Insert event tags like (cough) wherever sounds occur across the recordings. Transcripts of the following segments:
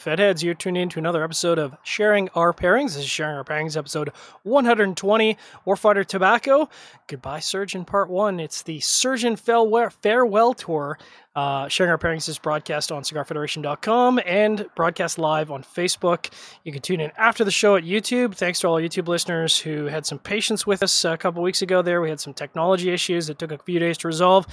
Hey, Fedheads, you're tuning in to another episode of Sharing Our Pairings. This is Sharing Our Pairings, episode 120, Warfighter Tobacco. Goodbye, Surgeon, part one. It's the Surgeon Farewell, Farewell Tour. Uh, Sharing Our Pairings is broadcast on cigarfederation.com and broadcast live on Facebook. You can tune in after the show at YouTube. Thanks to all YouTube listeners who had some patience with us a couple weeks ago there. We had some technology issues that took a few days to resolve.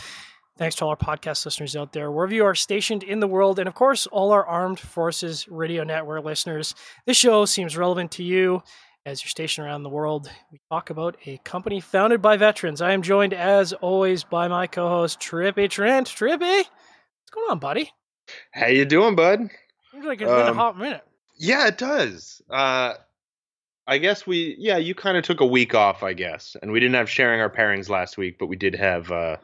Thanks to all our podcast listeners out there, wherever you are stationed in the world, and of course, all our Armed Forces Radio Network listeners. This show seems relevant to you as you're stationed around the world. We talk about a company founded by veterans. I am joined, as always, by my co-host Trippy Trent. Trippy, what's going on, buddy? How you doing, bud? Seems like it's been a Um, hot minute. Yeah, it does. Uh, I guess we, yeah, you kind of took a week off, I guess, and we didn't have sharing our pairings last week, but we did have uh,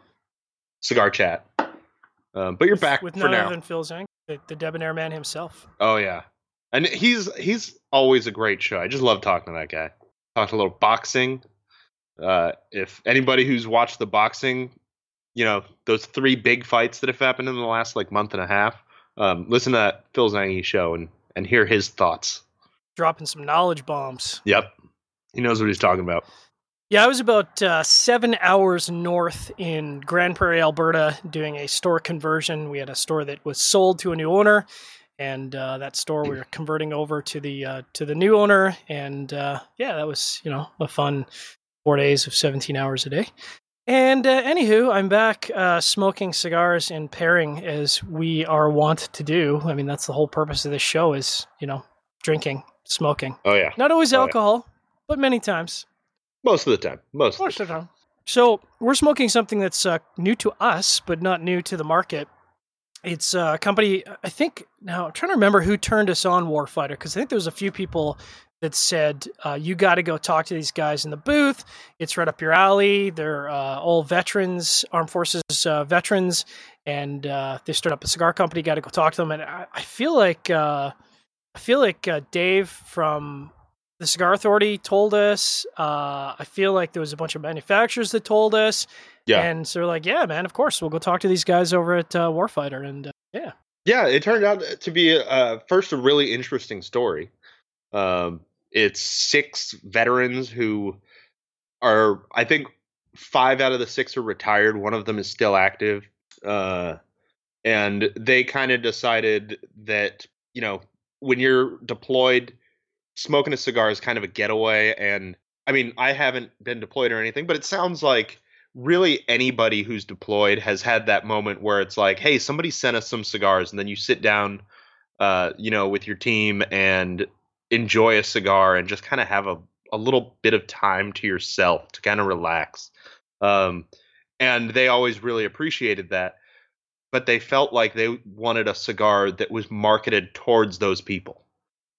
cigar chat. Um, but you're With- back with for none now. other than Phil Zhang, the, the debonair man himself. oh yeah, and he's he's always a great show. I just love talking to that guy. Talked a little boxing. Uh, if anybody who's watched the boxing, you know those three big fights that have happened in the last like month and a half. Um, listen to that Phil Zangi show and and hear his thoughts. Dropping some knowledge bombs. Yep. He knows what he's talking about. Yeah, I was about uh, seven hours north in Grande Prairie, Alberta, doing a store conversion. We had a store that was sold to a new owner, and uh, that store we were converting over to the uh, to the new owner. And uh, yeah, that was you know a fun four days of seventeen hours a day. And uh, anywho, I'm back uh, smoking cigars and pairing as we are wont to do. I mean, that's the whole purpose of this show is you know drinking, smoking. Oh yeah. Not always Oh, yeah. alcohol, but many times. Most of the time. Most. Of Most the of the time. So we're smoking something that's uh, new to us, but not new to the market. It's uh, a company. I think now I'm trying to remember who turned us on Warfighter because I think there was a few people that said uh, you got to go talk to these guys in the booth. It's right up your alley. They're uh, all veterans, armed forces uh, veterans, and uh, they started up a cigar company. Got to go talk to them. And I, I feel like uh, I feel like uh, Dave from the Cigar Authority told us. Uh, I feel like there was a bunch of manufacturers that told us. Yeah. And so we're like, yeah, man, of course, we'll go talk to these guys over at uh, Warfighter. And uh, yeah, Yeah, it turned out to be uh, first a really interesting story. Um, it's six veterans who are, I think, five out of the six are retired. One of them is still active, uh, and they kind of decided that you know when you're deployed, smoking a cigar is kind of a getaway. And I mean, I haven't been deployed or anything, but it sounds like really anybody who's deployed has had that moment where it's like, hey, somebody sent us some cigars, and then you sit down, uh, you know, with your team and enjoy a cigar and just kind of have a, a little bit of time to yourself to kind of relax. Um, and they always really appreciated that, but they felt like they wanted a cigar that was marketed towards those people.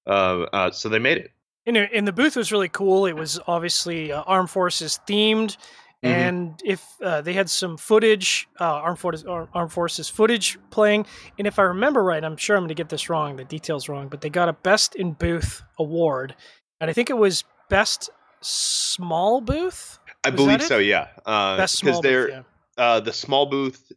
Uh, uh, so they made it. and, and the booth was really cool. It was obviously uh, Armed Forces themed. Mhm. And if uh, they had some footage, uh, Armed, Forces, Armed Forces footage playing, and if I remember right, I'm sure I'm going to get this wrong, the details wrong, but they got a Best in Booth award, and I think it was Best Small Booth. I Was believe so. Yeah, uh, Best because Small Booth. Yeah. uh, the small booth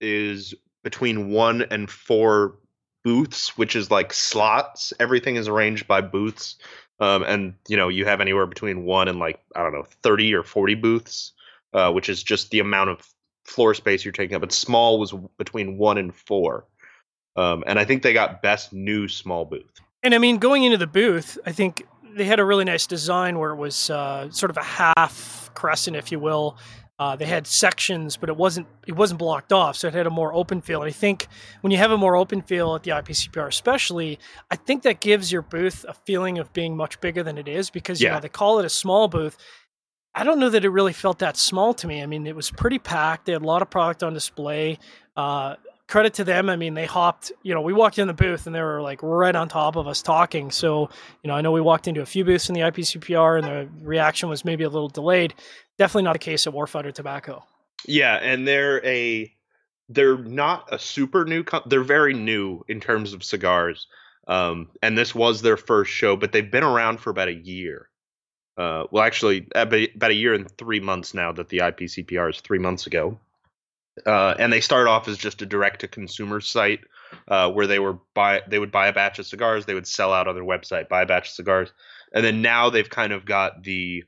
is between one and four booths, which is like slots. Everything is arranged by booths, um, and you know you have anywhere between one and like I don't know thirty or forty booths, uh, which is just the amount of floor space you're taking up. But small was between one and four, um, and I think they got best new small booth. And I mean, going into the booth, I think they had a really nice design where it was uh, sort of a half crescent, if you will. Uh, they had sections, but it wasn't it wasn't blocked off, so it had a more open feel. And I think when you have a more open feel at the IPCPR, especially, I think that gives your booth a feeling of being much bigger than it is because you Yeah. know they call it a small booth. I don't know that it really felt that small to me. I mean, it was pretty packed. They had a lot of product on display. Uh, credit to them. I mean, they hopped, you know, we walked in the booth and they were like right on top of us talking. So, you know, I know we walked into a few booths in the IPCPR and the reaction was maybe a little delayed. Definitely not the case at Warfighter Tobacco. Yeah, and they're a they're not a super new com- they're very new in terms of cigars. Um and this was their first show, but they've been around for about a year. Uh well actually about about a year and 3 months now that the IPCPR is 3 months ago. Uh, and they started off as just a direct to consumer site uh, where they were buy they would buy a batch of cigars, they would sell out on their website, buy a batch of cigars, and then now they've kind of got the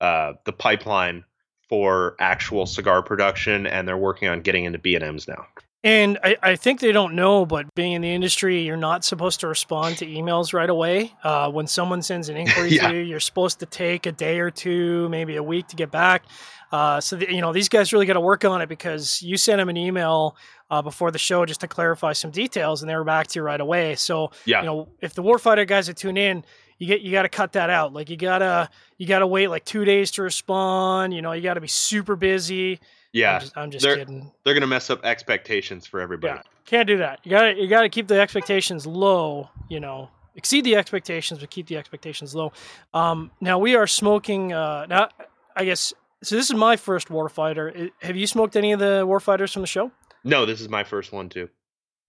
uh, the pipeline for actual cigar production, and they're working on getting into B and M's now. And I, I, think they don't know, but being in the industry, you're not supposed to respond to emails right away. Uh, when someone sends an (laughs) inquiry yeah. to you, you're supposed to take a day or two, maybe a week to get back. Uh, so the, you know these guys really got to work on it because you sent them an email uh, before the show just to clarify some details, and they were back to you right away. So yeah. you know if the warfighter guys that tune in, you get you got to cut that out. Like you gotta you gotta wait like two days to respond. You know you got to be super busy. Yeah, I'm just, I'm just they're, kidding. They're gonna mess up expectations for everybody. Yeah, can't do that. You got to you got to keep the expectations low. You know, exceed the expectations, but keep the expectations low. Um, now we are smoking. Uh, now I guess so. This is my first warfighter. Have you smoked any of the warfighters from the show? No, this is my first one too.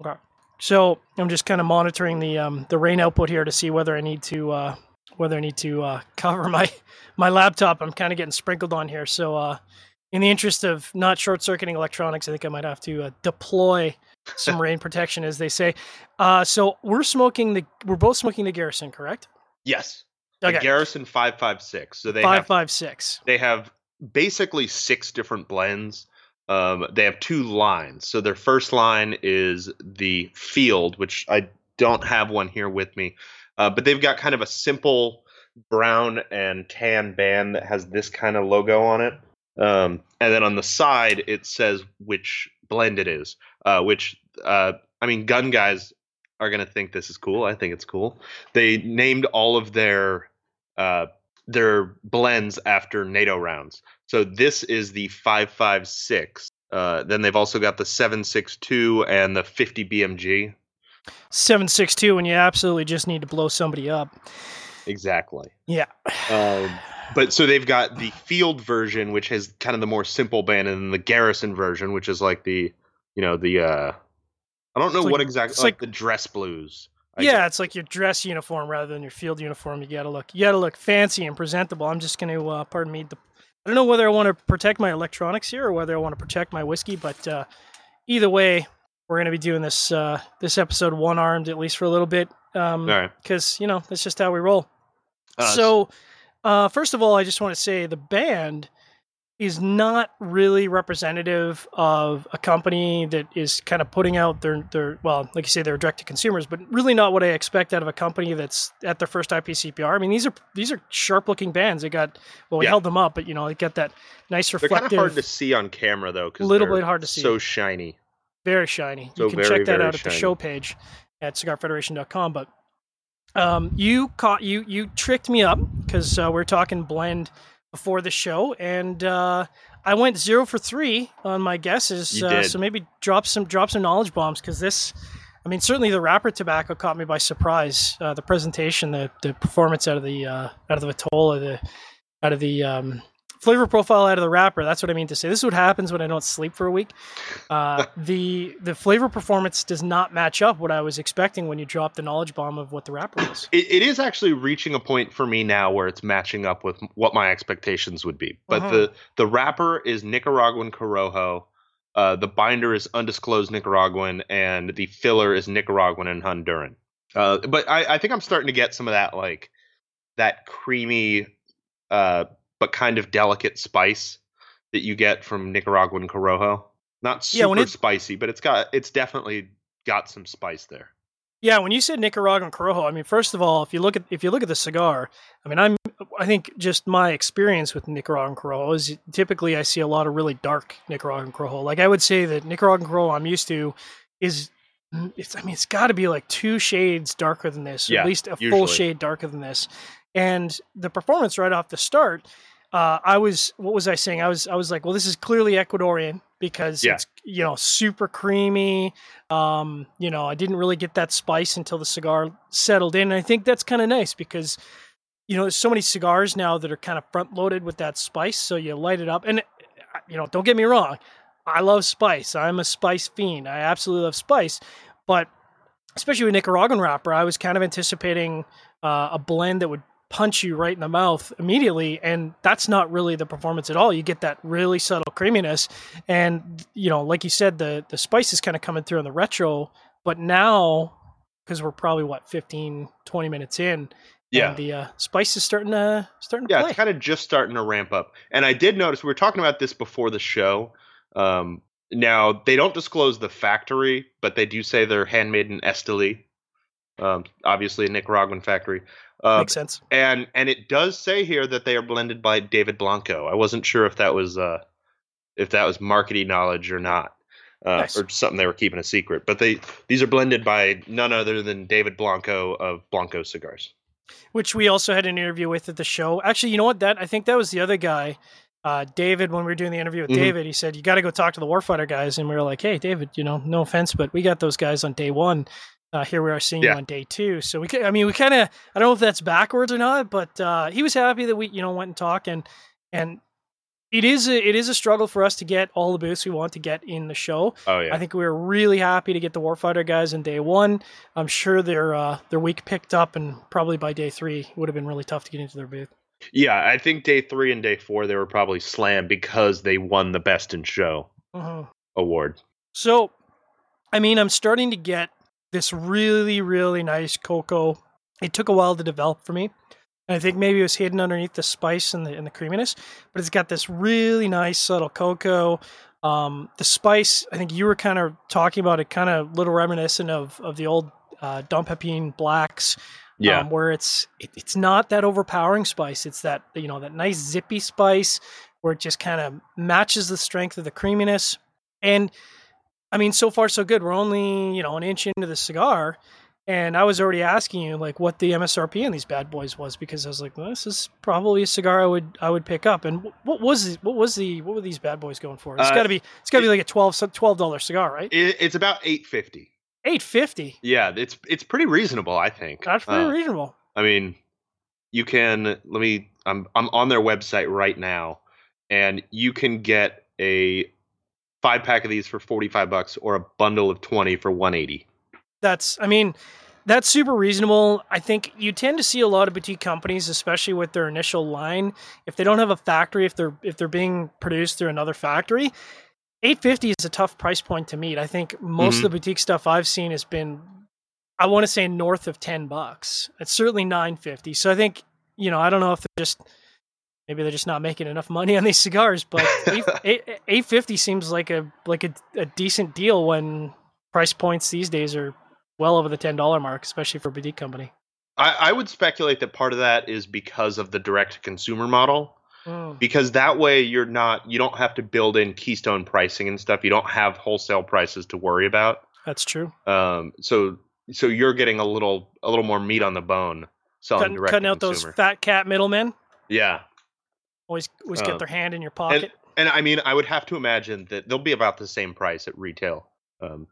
Okay. So I'm just kind of monitoring the um, the rain output here to see whether I need to uh, whether I need to uh, (laughs) cover my my laptop. I'm kind of getting sprinkled on here. So uh, in the interest of not short circuiting electronics, I think I might have to uh, deploy (laughs) some rain protection, as they say. Uh, so we're smoking the we're both smoking the Garrison, correct? Yes. Okay. The Garrison five five six. So they five have, five six. They have basically six different blends. Um, they have two lines. So their first line is the field, which I don't have one here with me, uh, but they've got kind of a simple brown and tan band that has this kind of logo on it. Um, and then on the side, it says which blend it is, uh, which, uh, I mean, gun guys are going to think this is cool. I think it's cool. They named all of their uh, their blends after NATO rounds. So this is the 556. Uh, then they've also got the 762 and the 50 BMG. 762 when you absolutely just need to blow somebody up. Exactly. Yeah. Um, but so they've got the field version, which has kind of the more simple band, and then the garrison version, which is like the, you know, the uh, I don't know like, what exactly, like, like, the dress blues. I yeah, guess. it's like your dress uniform rather than your field uniform. You gotta look, you gotta look fancy and presentable. I'm just gonna, uh, pardon me, the, I don't know whether I want to protect my electronics here or whether I want to protect my whiskey, but uh, either way, we're gonna be doing this uh, this episode one armed at least for a little bit, um, because right. you know that's just how we roll. Uh, so uh, first of all, I just want to say the band is not really representative of a company that is kind of putting out their their well, like you say, they're direct to consumers, but really not what I expect out of a company that's at their first IPCPR. I mean, these are these are sharp looking bands. They got well, we yeah. held them up, but you know, they got that nice reflective. They're kind of hard to see on camera though, because a little bit hard to see. So shiny, very shiny. So you can very, check that out at the show page at cigarfederation.com. But um, you caught you you tricked me up because uh, we are talking blend before the show, and uh, I went zero for three on my guesses. Uh, so maybe drop some drop some knowledge bombs because this. I mean, certainly the wrapper tobacco caught me by surprise. Uh, the presentation, the the performance out of the uh, out of the Vitola, the out of the um, flavor profile out of the wrapper. That's what I mean to say. This is what happens when I don't sleep for a week. Uh, (laughs) the the flavor performance does not match up what I was expecting when you dropped the knowledge bomb of what the wrapper was. It, it is actually reaching a point for me now where it's matching up with what my expectations would be. But uh-huh. the the wrapper is Nicaraguan Corojo. Uh, the binder is undisclosed Nicaraguan, and the filler is Nicaraguan and Honduran. Uh, but I, I think I'm starting to get some of that like that creamy uh, but kind of delicate spice that you get from Nicaraguan Corojo. Not super yeah, it, spicy, but it's got it's definitely got some spice there. Yeah, when you said Nicaraguan Corojo, I mean, first of all, if you look at if you look at the cigar, I mean, I'm I think just my experience with Nicaraguan Corojo is typically I see a lot of really dark Nicaraguan Corojo. Like I would say that Nicaraguan Corojo I'm used to is it's I mean it's got to be like two shades darker than this, yeah, at least a usually. full shade darker than this. And the performance right off the start uh, I was what was I saying? I was I was like, well, this is clearly Ecuadorian because yeah. it's you know super creamy. Um, you know, I didn't really get that spice until the cigar settled in. And I think that's kind of nice because you know there's so many cigars now that are kind of front loaded with that spice. So you light it up, and you know, don't get me wrong, I love spice. I'm a spice fiend. I absolutely love spice, but especially with Nicaraguan wrapper, I was kind of anticipating uh, a blend that would punch you right in the mouth immediately and that's not really the performance at all you get that really subtle creaminess and you know like you said the the spice is kind of coming through on the retro but now because we're probably what 15 20 minutes in Yeah. and the uh, spice is starting to starting to Yeah, play it's kind of just starting to ramp up. And I did notice we were talking about this before the show. Um, now they don't disclose the factory, but they do say they're handmade in Esteli, um, obviously a Nicaraguan factory. Uh, makes sense and and it does say here that they are blended by David Blanco. I wasn't sure if that was uh, if that was marketing knowledge or not, uh, Nice. or something they were keeping a secret. But they these are blended by none other than David Blanco of Blanco Cigars. which we also had an interview with at the show. Actually, you know what? That I think that was the other guy, uh, David. When we were doing the interview with Mhm. David, he said you got to go talk to the Warfighter guys, and we were like, "Hey, David, you know, no offense, but we got those guys on day one. Uh, here we are seeing you Yeah. on day two. So we, I mean, we kind of, I don't know if that's backwards or not, but uh, he was happy that we, you know, went and talked, and and it is a, it is a struggle for us to get all the booths we want to get in the show. Oh yeah, I think we were really happy to get the Warfighter guys in day one. I'm sure their uh, their week picked up, and probably by day three it would have been really tough to get into their booth. Yeah, I think day three and day four they were probably slammed because they won the best in show hmm award. So, I mean, I'm starting to get this really, really nice cocoa. It took a while to develop for me. And I think maybe it was hidden underneath the spice and the and the creaminess, but it's got this really nice subtle cocoa. Um, the spice, I think you were kind of talking about it, kind of little reminiscent of of the old uh, Don Pepin blacks, Yeah, um, where it's it, it's not that overpowering spice. It's that you know that nice zippy spice where it just kind of matches the strength of the creaminess. And I mean, so far so good. We're only you know an inch into the cigar, and I was already asking you like what the MSRP on these bad boys was because I was like, well, this is probably a cigar I would I would pick up. And what was the, what was the what were these bad boys going for? It's Uh, got to be it's got to be like a 12 dollar cigar, right? it, it's about eight fifty. Eight fifty. Yeah, it's it's pretty reasonable, I think. That's pretty Uh, reasonable. I mean, you can let me. I'm I'm on their website right now, and you can get a five pack of these for forty five bucks or a bundle of twenty for one eighty. That's, I mean, that's super reasonable. I think you tend to see a lot of boutique companies, especially with their initial line, if they don't have a factory, if they're if they're being produced through another factory, eight fifty is a tough price point to meet. I think most of mm-hmm. the boutique stuff I've seen has been, I want to say north of ten bucks. It's certainly nine fifty. So I think you know, I don't know if they're just maybe they're just not making enough money on these cigars, but (laughs) eight fifty seems like a like a, a decent deal when price points these days are well over the ten dollar mark, especially for a boutique company. I, I would speculate that part of that is because of the direct to consumer model. Mm, because that way you're not you don't have to build in keystone pricing and stuff you don't have wholesale prices to worry about that's true. um so so you're getting a little a little more meat on the bone selling Cutting, direct cutting out those fat cat middlemen. yeah Always always get their hand in your pocket. and i mean i would have to imagine that they'll be about the same price at retail um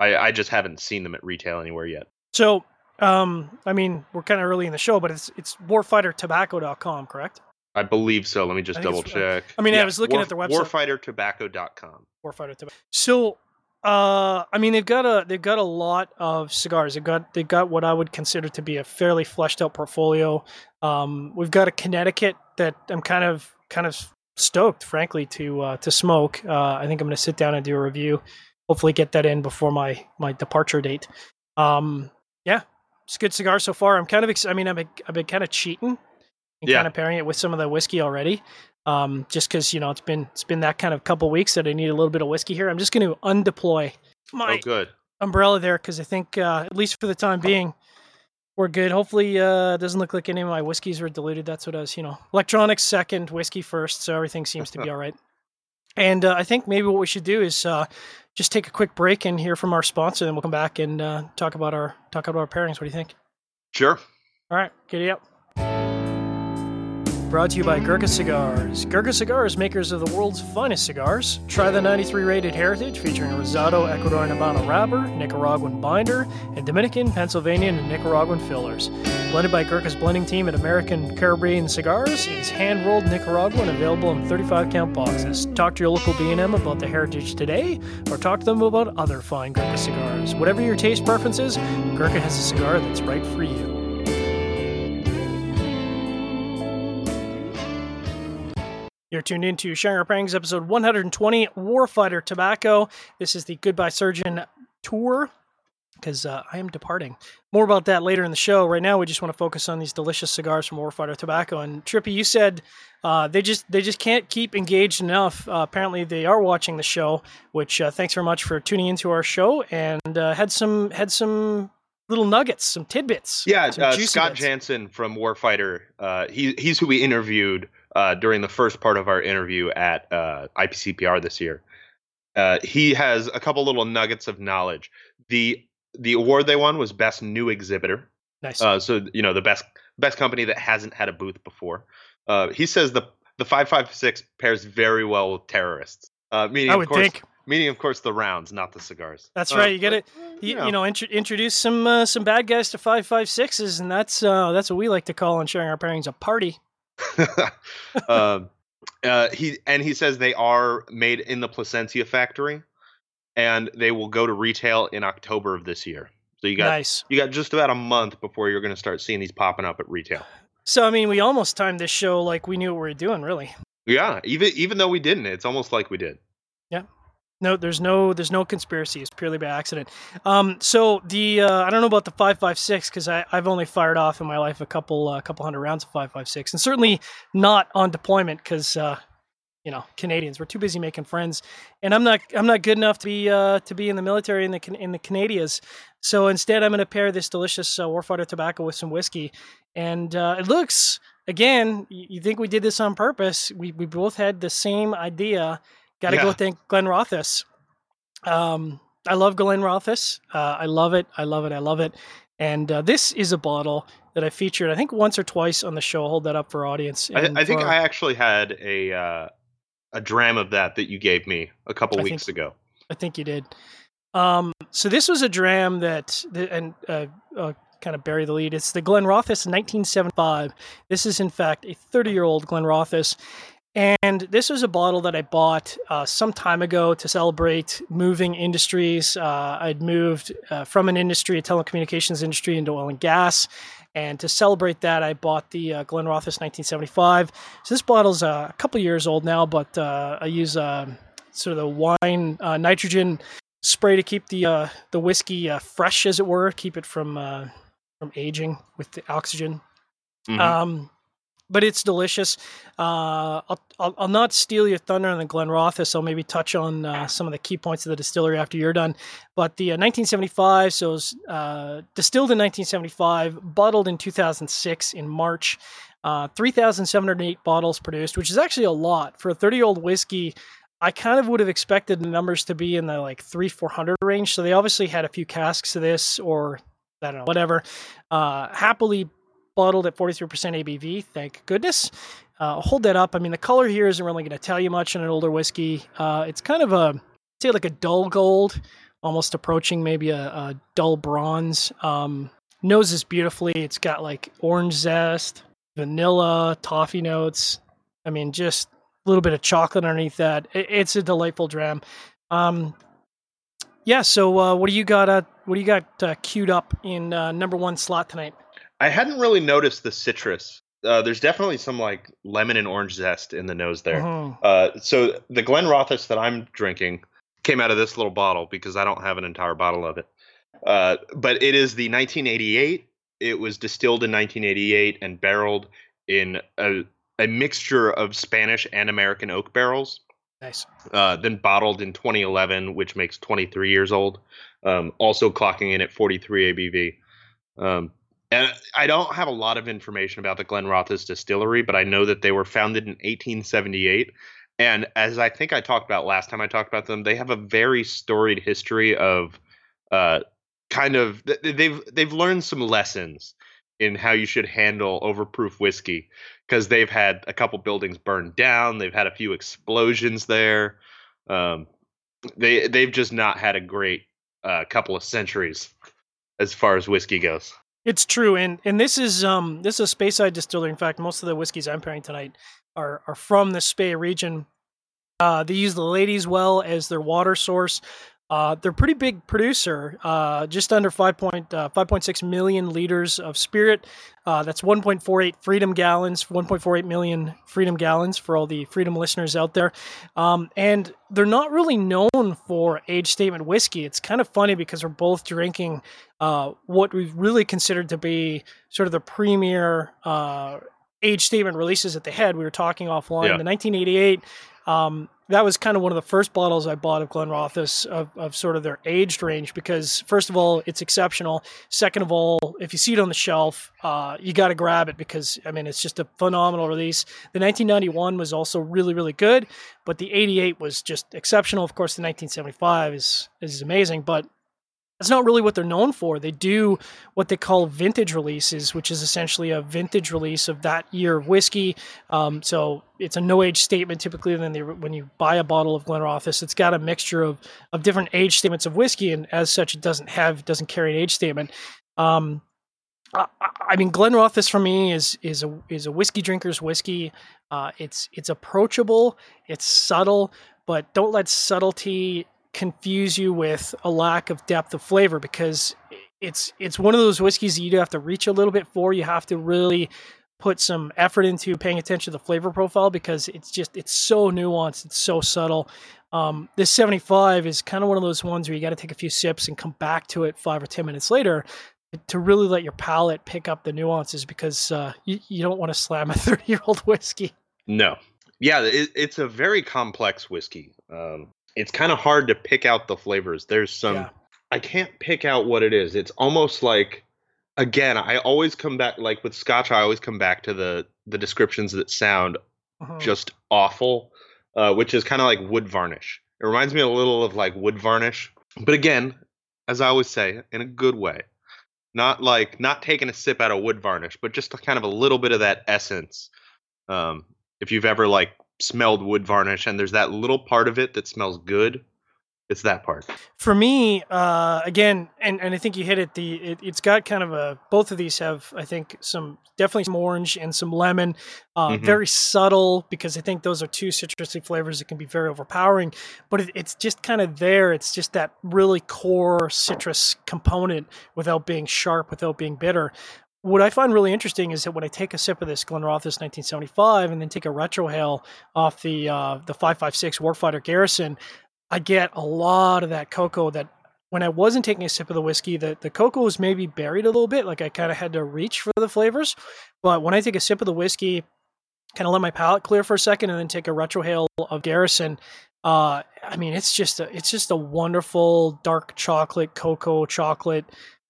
i i just haven't seen them at retail anywhere yet so um I mean we're kind of early in the show, but it's it's warfightertobacco.com, correct? i believe so let me just double check I mean, I was looking at their website. warfightertobacco.com Warfighter Tobacco. So, uh, I mean, they've got a they've got a lot of cigars. They've got they've got what I would consider to be a fairly fleshed out portfolio. Um, we've got a Connecticut that I'm kind of kind of stoked, frankly, to uh, to smoke. Uh, I think I'm going to sit down and do a review. Hopefully, get that in before my my departure date. Um, yeah, it's a good cigar so far. I'm kind of ex- I mean, I've been, I've been kind of cheating and Yeah. kind of pairing it with some of the whiskey already um, just because you know it's been it's been that kind of couple weeks that I need a little bit of whiskey here. I'm just going to undeploy my oh good umbrella there because I think uh, at least for the time being we're good. Hopefully, uh, it doesn't look like any of my whiskeys were diluted. That's what I was, you know, electronics second, whiskey first, so everything seems to be (laughs) all right. And uh, I think maybe what we should do is uh, just take a quick break and hear from our sponsor, then we'll come back and uh, talk about our talk about our pairings. What do you think? sure All right, giddy up. Brought to you by Gurkha Cigars. Gurkha Cigars, makers of the world's finest cigars. Try the 93 rated Heritage featuring a Rosado, Ecuadorian Habano wrapper, Nicaraguan binder, and Dominican, Pennsylvanian, and Nicaraguan fillers. Blended by Gurkha's blending team at American Caribbean Cigars, it is hand rolled Nicaraguan, available in 35 count boxes. Talk to your local B&M about the Heritage today, or talk to them about other fine Gurkha cigars. Whatever your taste preferences, Gurkha has a cigar that's right for you. You're tuned into Sharing Our Pairings, episode 120, Warfighter Tobacco. This is the Goodbye Surgeon tour because uh, I am departing. More about that later in the show. Right now, we just want to focus on these delicious cigars from Warfighter Tobacco. And Trippy, you said uh, they just they just can't keep engaged enough. Uh, apparently, they are watching the show. Which uh, thanks very much for tuning into our show and uh, had some had some little nuggets, some tidbits. Yeah, some uh, Scott bits. Jansen from Warfighter. Uh, he he's who we interviewed uh, during the first part of our interview at uh, IPCPR this year. Uh, he has a couple little nuggets of knowledge. the The award they won was best new exhibitor. Nice. Uh, so you know the best best company that hasn't had a booth before. Uh, he says the the five five six pairs very well with terrorists. Uh, meaning I of would course, think meaning of course the rounds, not the cigars. that's Uh, right. You get but, it. You, you know, intro introduce some uh, some bad guys to five five sixes, and that's uh, that's what we like to call on sharing our pairings a party. (laughs) um, uh, he and he says they are made in the Plasencia factory, and they will go to retail in October of this year. So you got Nice. you got just about a month before you're going to start seeing these popping up at retail. So I mean, we almost timed this show like we knew what we were doing. Really. Yeah, even even though we didn't, it's almost like we did. No, there's no there's no conspiracy. It's purely by accident. Um, so the uh, I don't know about the five five six because I've only fired off in my life a couple uh, couple hundred rounds of five five six, and certainly not on deployment because uh, you know Canadians we're too busy making friends, and I'm not I'm not good enough to be uh, to be in the military in the in the Canadians. So instead, I'm going to pair this delicious uh, Warfighter tobacco with some whiskey, and uh, it looks again. You think we did this on purpose? We we both had the same idea. Got to Yeah. go thank Glenrothes. Um, I love Glenrothes. Uh, I love it. I love it. I love it. And uh, this is a bottle that I featured, I think, once or twice on the show. I'll hold that up for audience. I, I think for- I actually had a uh, a dram of that that you gave me a couple I weeks think- ago. I think you did. Um, so this was a dram that, and uh, uh, kind of bury the lead. It's the Glenrothes 1975. This is in fact a 30 year old Glenrothes, and this was a bottle that I bought uh, some time ago to celebrate moving industries. Uh, I'd moved uh, from an industry, a telecommunications industry, into oil and gas. And to celebrate that, I bought the uh, Glenrothes 1975. So this bottle's uh, a couple years old now, but uh, I use uh, sort of the wine uh, nitrogen spray to keep the uh, the whiskey uh, fresh, as it were, keep it from uh, from aging with the oxygen. Mhm. Um, but it's delicious. Uh, I'll, I'll I'll not steal your thunder on the Glenrothes. I'll maybe touch on uh, some of the key points of the distillery after you're done. But the uh, 1975, so it was uh, distilled in 1975, bottled in 2006 in March. Uh, 3,708 bottles produced, which is actually a lot for a 30 year old whiskey. I kind of would have expected the numbers to be in the like three, 400 range. So they obviously had a few casks of this or I don't know, whatever. Uh, happily bottled at 43% ABV, thank goodness. Uh, hold that up. I mean, the color here isn't really going to tell you much in an older whiskey. Uh, it's kind of a, say, like a dull gold, almost approaching maybe a, a dull bronze. Um, noses beautifully. It's got like orange zest, vanilla, toffee notes. I mean, just a little bit of chocolate underneath that. It, it's a delightful dram. Um, yeah. So, uh, what do you got? Uh, what do you got uh, queued up in uh, number one slot tonight? I hadn't really noticed the citrus. Uh, there's definitely some like lemon and orange zest in the nose there. Mhm. Uh, so the Glenrothes that I'm drinking came out of this little bottle because I don't have an entire bottle of it. Uh, but it is the 1988. It was distilled in 1988 and barreled in a, a mixture of Spanish and American oak barrels. Nice. Uh, then bottled in 2011, which makes 23 years old. Um, also clocking in at 43 ABV. Um, and I don't have a lot of information about the Glenrothes distillery, but I know that they were founded in 1878. And as I think I talked about last time I talked about them, they have a very storied history of uh, kind of they've they've learned some lessons in how you should handle overproof whiskey because they've had a couple buildings burned down, they've had a few explosions there. Um, they they've just not had a great uh, couple of centuries as far as whiskey goes. It's true, and and this is um this is a Speyside distillery. In fact, most of the whiskeys I'm pairing tonight are are from the Spey region. Uh, they use the Ladies Well as their water source. Uh, they're a pretty big producer, uh, just under 5. Point, uh, 5.6 million liters of spirit. Uh, that's 1.48 Freedom gallons, 1.48 million Freedom gallons for all the Freedom listeners out there. Um, and they're not really known for age statement whiskey. It's kind of funny because we're both drinking uh, what we really considered to be sort of the premier uh, age statement releases that they had. We were talking offline. Yeah. The 1988 um, that was kind of one of the first bottles I bought of Glenrothes of, of sort of their aged range because first of all, it's exceptional. Second of all, if you see it on the shelf, uh, you got to grab it because I mean it's just a phenomenal release. The 1991 was also really really good, but the 88 was just exceptional. Of course, the 1975 is is amazing, but that's not really what they're known for. They do what they call vintage releases, which is essentially a vintage release of that year of whiskey. Um, so it's a no age statement typically. Then when you buy a bottle of Glenrothes, it's got a mixture of of different age statements of whiskey, and as such, it doesn't have doesn't carry an age statement. Um, I, mean, Glenrothes for me is is a is a whiskey drinker's whiskey. Uh, it's it's approachable, it's subtle, but don't let subtlety confuse you with a lack of depth of flavor because it's it's one of those whiskeys that you do have to reach a little bit for. You have to really put some effort into paying attention to the flavor profile because it's just it's so nuanced, it's so subtle. Um, this 75 is kind of one of those ones where you got to take a few sips and come back to it five or ten minutes later to really let your palate pick up the nuances because uh, you, you don't want to slam a (laughs) 30 year old whiskey. No. Yeah, it, it's a very complex whiskey. Um, it's kind of hard to pick out the flavors. There's some Yeah. I can't pick out what it is. It's almost like again, I always come back like with scotch I always come back to the the descriptions that sound Mhm. just awful, uh, which is kind of like wood varnish. It reminds me a little of like wood varnish, but again, as I always say, in a good way. Not like not taking a sip out of wood varnish, but just kind of a little bit of that essence. Um, if you've ever like smelled wood varnish and there's that little part of it that smells good, it's that part. For me, uh, again, and, and I think you hit it. The it, it's got kind of a both of these have I think some definitely some orange and some lemon, uh, Mhm. very subtle because I think those are two citrusy flavors that can be very overpowering. But it, it's just kind of there. It's just that really core citrus component without being sharp, without being bitter. What I find really interesting is that when I take a sip of this Glenrothes 1975 and then take a retrohale off the uh, the 556 Warfighter Garrison, I get a lot of that cocoa that when I wasn't taking a sip of the whiskey, the, the cocoa was maybe buried a little bit. Like I kind of had to reach for the flavors. But when I take a sip of the whiskey, kind of let my palate clear for a second and then take a retrohale of Garrison, uh, I mean, it's just a, it's just a wonderful dark chocolate, cocoa chocolate.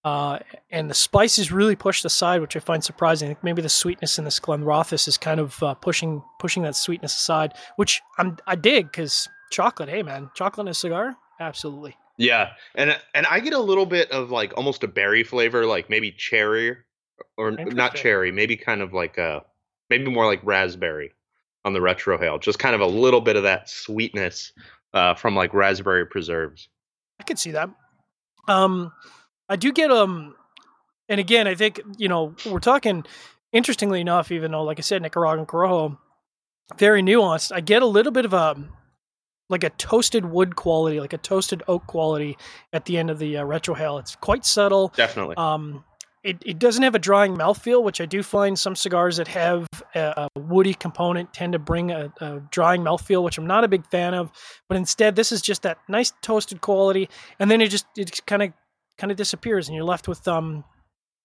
Uh, and the spices really pushed aside, which I find surprising. I think maybe the sweetness in this Glenrothes is kind of uh, pushing pushing that sweetness aside, which I'm I dig because chocolate. Hey man, chocolate in a cigar, absolutely. Yeah, and and I get a little bit of like almost a berry flavor, like maybe cherry, or not cherry, maybe kind of like a maybe more like raspberry on the retrohale. Just kind of a little bit of that sweetness uh, from like raspberry preserves. I could see that. Um, I do get um, and again, I think you know we're talking. Interestingly enough, even though, like I said, Nicaraguan Corojo, very nuanced. I get a little bit of a like a toasted wood quality, like a toasted oak quality at the end of the uh, retrohale. It's quite subtle. Definitely. Um, it, it doesn't have a drying mouthfeel, which I do find some cigars that have a, a woody component tend to bring a, a drying mouthfeel, which I'm not a big fan of. But instead, this is just that nice toasted quality, and then it just it kind of kind of disappears, and you're left with um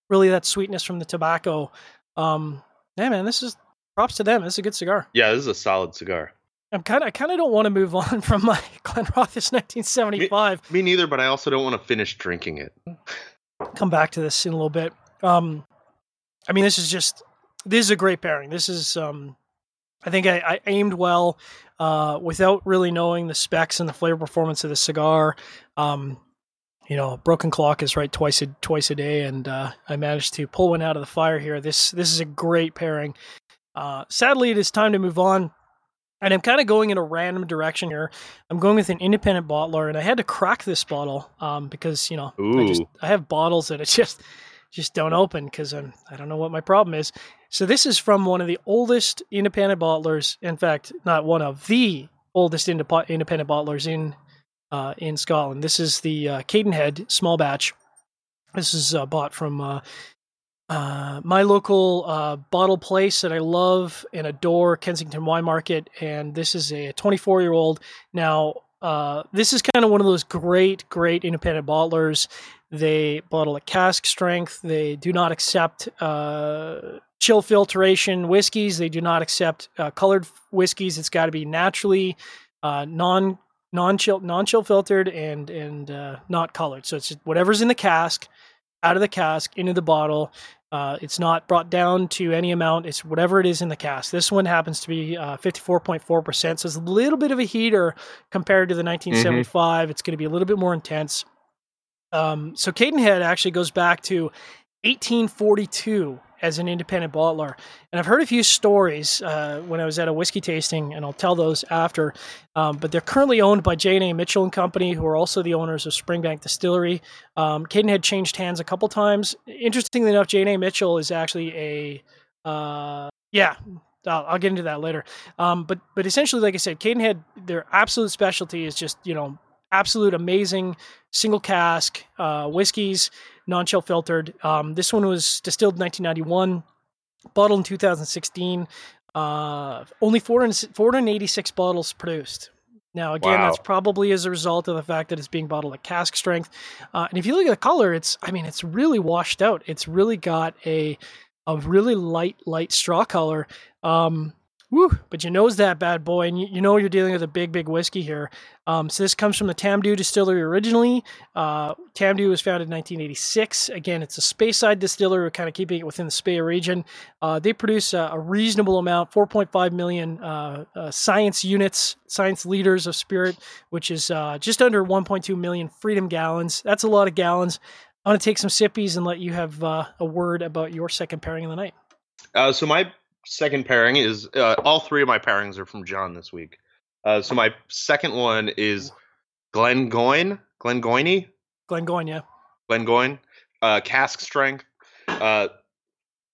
really that sweetness from the tobacco. Um, yeah, man, this is props to them. This is a good cigar. yeah, this is a solid cigar. I'm kind of I kind of don't want to move (laughs) on from my Glenrothes 1975. Me neither, but I also don't want to finish drinking it. come back to this in a little bit. Um, I mean, this is just this is a great pairing. This is um, I think I, I aimed well uh, without really knowing the specs and the flavor performance of the cigar. Um, you know, broken clock is right twice a twice a day, and uh, I managed to pull one out of the fire here. This this is a great pairing. Uh, sadly, it is time to move on. And I'm kind of going in a random direction here. I'm going with an independent bottler, and I had to crack this bottle um, because you know I just I have bottles that I (laughs) just just don't open because I'm I don't know what my problem is. So this is from one of the oldest independent bottlers. In fact, not one of the oldest indep- independent bottlers in uh, in Scotland. This is the uh, Cadenhead small batch. This is uh, bought from uh, uh, my local uh, bottle place that I love and adore, Kensington Wine Market, and this is a 24 year old. Now, this is kind of one of those great, great independent bottlers. They bottle at cask strength. They do not accept chill filtration whiskeys. They do not accept colored whiskeys. It's got to be naturally uh, non non chill non chill filtered and and uh, not colored. So it's whatever's in the cask, out of the cask into the bottle. Uh, it's not brought down to any amount. It's whatever it is in the cask. This one happens to be uh, 54.4%. So it's a little bit of a heater compared to the 1975. Mm-hmm. It's going to be a little bit more intense. Um, so Cadenhead actually goes back to 1842 as an independent bottler. And I've heard a few stories uh, when I was at a whiskey tasting, and I'll tell those after. Um, but they're currently owned by J&A Mitchell and Company, who are also the owners of Springbank Distillery. Um, Cadenhead changed hands a couple times. Interestingly enough, J&A Mitchell is actually a uh, yeah. I'll, I'll, get into that later. Um, but but essentially, like I said, Cadenhead, their absolute specialty is just you know absolute amazing single cask uh, whiskeys non-chill filtered. Um, this one was distilled in 1991, bottled in 2016. Uh, only 486 bottles produced. Now, again, wow. that's probably as a result of the fact that it's being bottled at cask strength. Uh, and if you look at the color, it's, I mean, it's really washed out. It's really got a, a really light, light straw color. Um, Woo! But you knows that bad boy, and you, you, know you're dealing with a big, big whiskey here. Um, so this comes from the Tamdhu distillery originally. Uh, Tamdhu was founded in 1986. Again, it's a Speyside distillery, kind of keeping it within the Speyer region. Uh, they produce a, a, reasonable amount, 4.5 million uh, uh, science units, science liters of spirit, which is uh, just under 1.2 million freedom gallons. That's a lot of gallons. I'm going to take some sippies and let you have uh, a word about your second pairing of the night. so my second pairing is uh, all three of my pairings are from John this week. Uh, so my second one is Glengoyne, Glengoyne, Glengoyne, yeah, Glengoyne, uh, cask strength. Uh,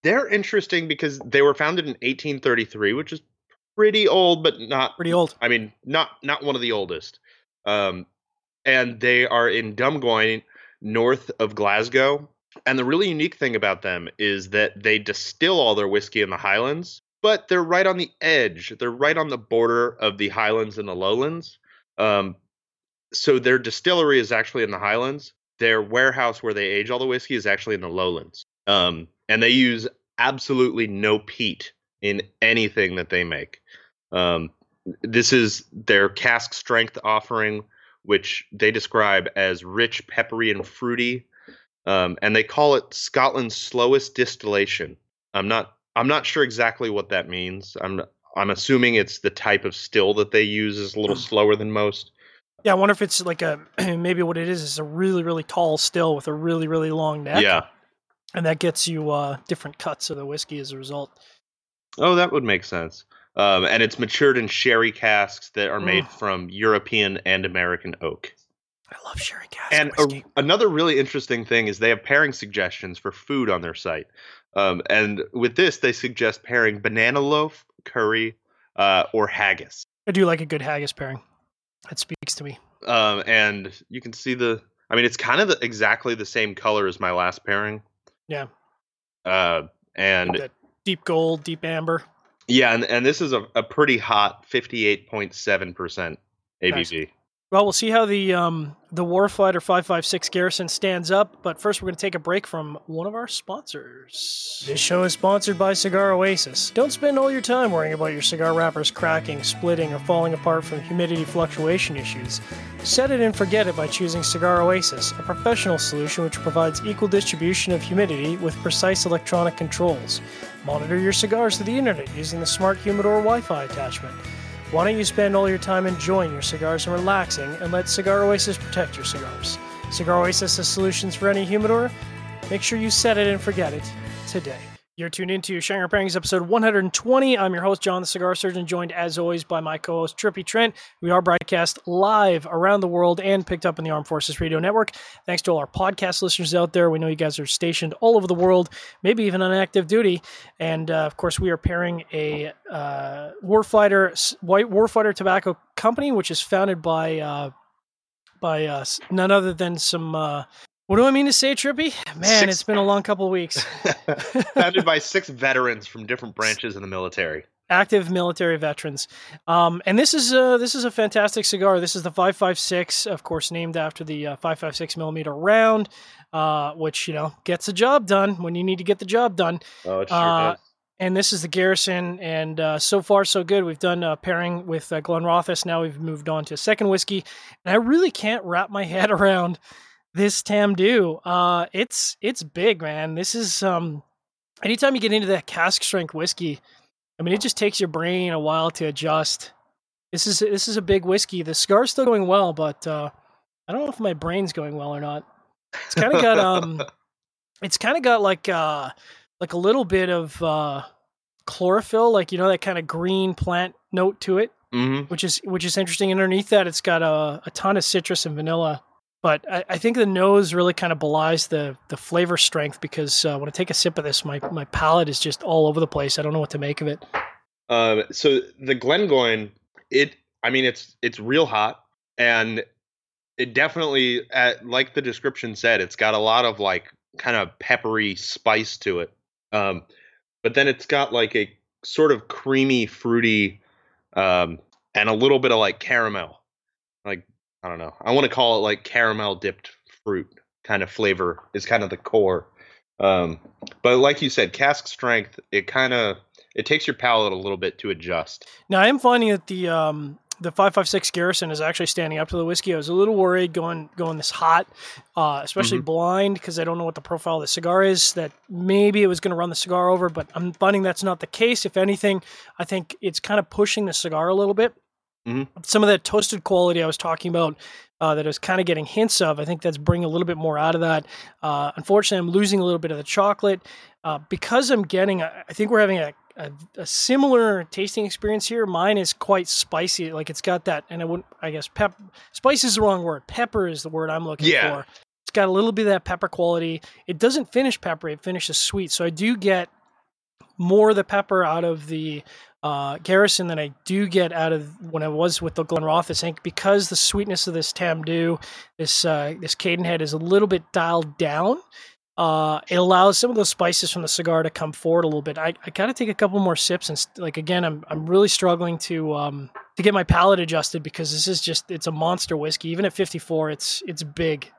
they're interesting because they were founded in 1833, which is pretty old, but not pretty old. I mean, not not one of the oldest. Um, and they are in Dumgoyne, north of Glasgow. And the really unique thing about them is that they distill all their whiskey in the Highlands, but they're right on the edge. They're right on the border of the Highlands and the Lowlands. Um, so their distillery is actually in the Highlands. Their warehouse where they age all the whiskey is actually in the Lowlands. Um, and they use absolutely no peat in anything that they make. Um, this is their cask strength offering, which they describe as rich, peppery, and fruity um, and they call it Scotland's slowest distillation. I'm not I'm not sure exactly what that means. I'm I'm assuming it's the type of still that they use is a little slower than most. Yeah, I wonder if it's like a (clears throat) maybe what it is is a really really tall still with a really really long neck. Yeah, and that gets you uh, different cuts of the whiskey as a result. Oh, that would make sense. Um, and it's matured in sherry casks that are made mm. from European and American oak. I love sherry cask. And a, another really interesting thing is they have pairing suggestions for food on their site. Um, and with this, they suggest pairing banana loaf, curry, uh, or haggis. I do like a good haggis pairing. That speaks to me. Um, and you can see the. I mean, it's kind of the, exactly the same color as my last pairing. Yeah. Uh, and deep gold, deep amber. Yeah, and, and this is a, a pretty hot 58.7% ABV. Nice. Well, we'll see how the um, the Warfighter 556 Garrison stands up, but first we're going to take a break from one of our sponsors. This show is sponsored by Cigar Oasis. Don't spend all your time worrying about your cigar wrappers cracking, splitting, or falling apart from humidity fluctuation issues. Set it and forget it by choosing Cigar Oasis, a professional solution which provides equal distribution of humidity with precise electronic controls. Monitor your cigars through the internet using the Smart Humidor Wi Fi attachment. Why don't you spend all your time enjoying your cigars and relaxing and let Cigar Oasis protect your cigars? Cigar Oasis has solutions for any humidor. Make sure you set it and forget it today. You're tuned into Sharing Pairings episode 120. I'm your host, John the Cigar Surgeon, joined as always by my co host, Trippy Trent. We are broadcast live around the world and picked up in the Armed Forces Radio Network. Thanks to all our podcast listeners out there. We know you guys are stationed all over the world, maybe even on active duty. And uh, of course, we are pairing a uh, Warfighter, White Warfighter Tobacco Company, which is founded by uh, by uh, none other than some. What do I mean to say, Trippy? Man, Six- it's been a long couple of weeks. (laughs) Founded by six veterans from different branches of the military. active military veterans. Um, and this is a, this is a fantastic cigar. This is the 556, of course, named after the uh, 556 millimeter round, uh, which you know gets the job done when you need to get the job done. Oh, it sure Uh, does. And this is the Garrison, and uh, so far so good. We've done a pairing with uh, Glenrothes. Now we've moved on to a second whiskey, and I really can't wrap my (laughs) head around this Tamdhu. Uh, it's it's big, man. This is um, anytime you get into that cask strength whiskey, I mean, it just takes your brain a while to adjust. This is this is a big whiskey. The scar's still going well, but uh, I don't know if my brain's going well or not. It's kind of got um, (laughs) it's kind of got like uh, like a little bit of uh, chlorophyll, like you know that kind of green plant note to it, hmm which is which is interesting. Underneath that, it's got a, a ton of citrus and vanilla. But I, I think the nose really kind of belies the the flavor strength because uh, when I take a sip of this, my my palate is just all over the place. I don't know what to make of it. Um, so the Glengoyne, it, I mean, it's it's real hot, and it definitely, uh, like the description said, it's got a lot of like kind of peppery spice to it. Um, but then it's got like a sort of creamy, fruity, um, and a little bit of like caramel. Like I don't know, I want to call it like caramel dipped fruit kind of flavor is kind of the core. Um, but like you said, cask strength, it kind of it takes your palate a little bit to adjust. Now I am finding that the um, the five five six Garrison is actually standing up to the whiskey. I was a little worried going going this hot, uh, especially blind because I don't know what the profile of the cigar is. That maybe it was going to run the cigar over, but I'm finding that's not the case. If anything, I think it's kind of pushing the cigar a little bit. Mhm. Some of that toasted quality I was talking about. Uh, that I was kind of getting hints of. I think that's bringing a little bit more out of that. Uh, unfortunately, I'm losing a little bit of the chocolate uh, because I'm getting. I I think we're having a, a, a similar tasting experience here. Mine is quite spicy. Like it's got that, and I wouldn't. I guess pep. Spice is the wrong word. Pepper is the word I'm looking Yeah. for. It's got a little bit of that pepper quality. It doesn't finish peppery. It finishes sweet. So I do get more of the pepper out of the uh, Garrison than I do get out of when I was with the Glenrothes. I think because the sweetness of this Tamdhu, this uh, this Cadenhead is a little bit dialed down. Uh, it allows some of those spices from the cigar to come forward a little bit. I, I got to take a couple more sips and st- like again, I'm I'm really struggling to um to get my palate adjusted because this is just it's a monster whiskey. Even at 54, it's it's big.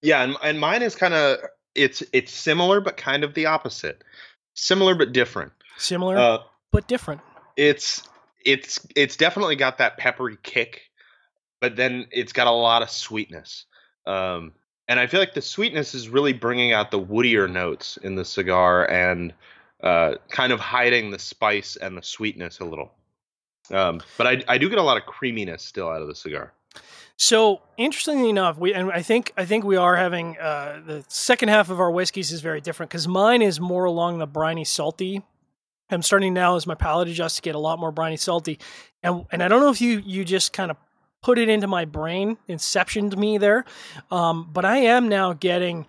Yeah, and, and mine is kind of it's it's similar but kind of the opposite. Similar but different. Similar Uh, but different. It's it's it's definitely got that peppery kick, but then it's got a lot of sweetness. Um, and I feel like the sweetness is really bringing out the woodier notes in the cigar and uh, kind of hiding the spice and the sweetness a little. Um, but I, I do get a lot of creaminess still out of the cigar. So interestingly enough, we and I think I think we are having uh, the second half of our whiskeys is very different because mine is more along the briny salty. I'm starting now as my palate adjusts to get a lot more briny salty, and and I don't know if you you just kind of put it into my brain, inceptioned me there, um, but I am now getting.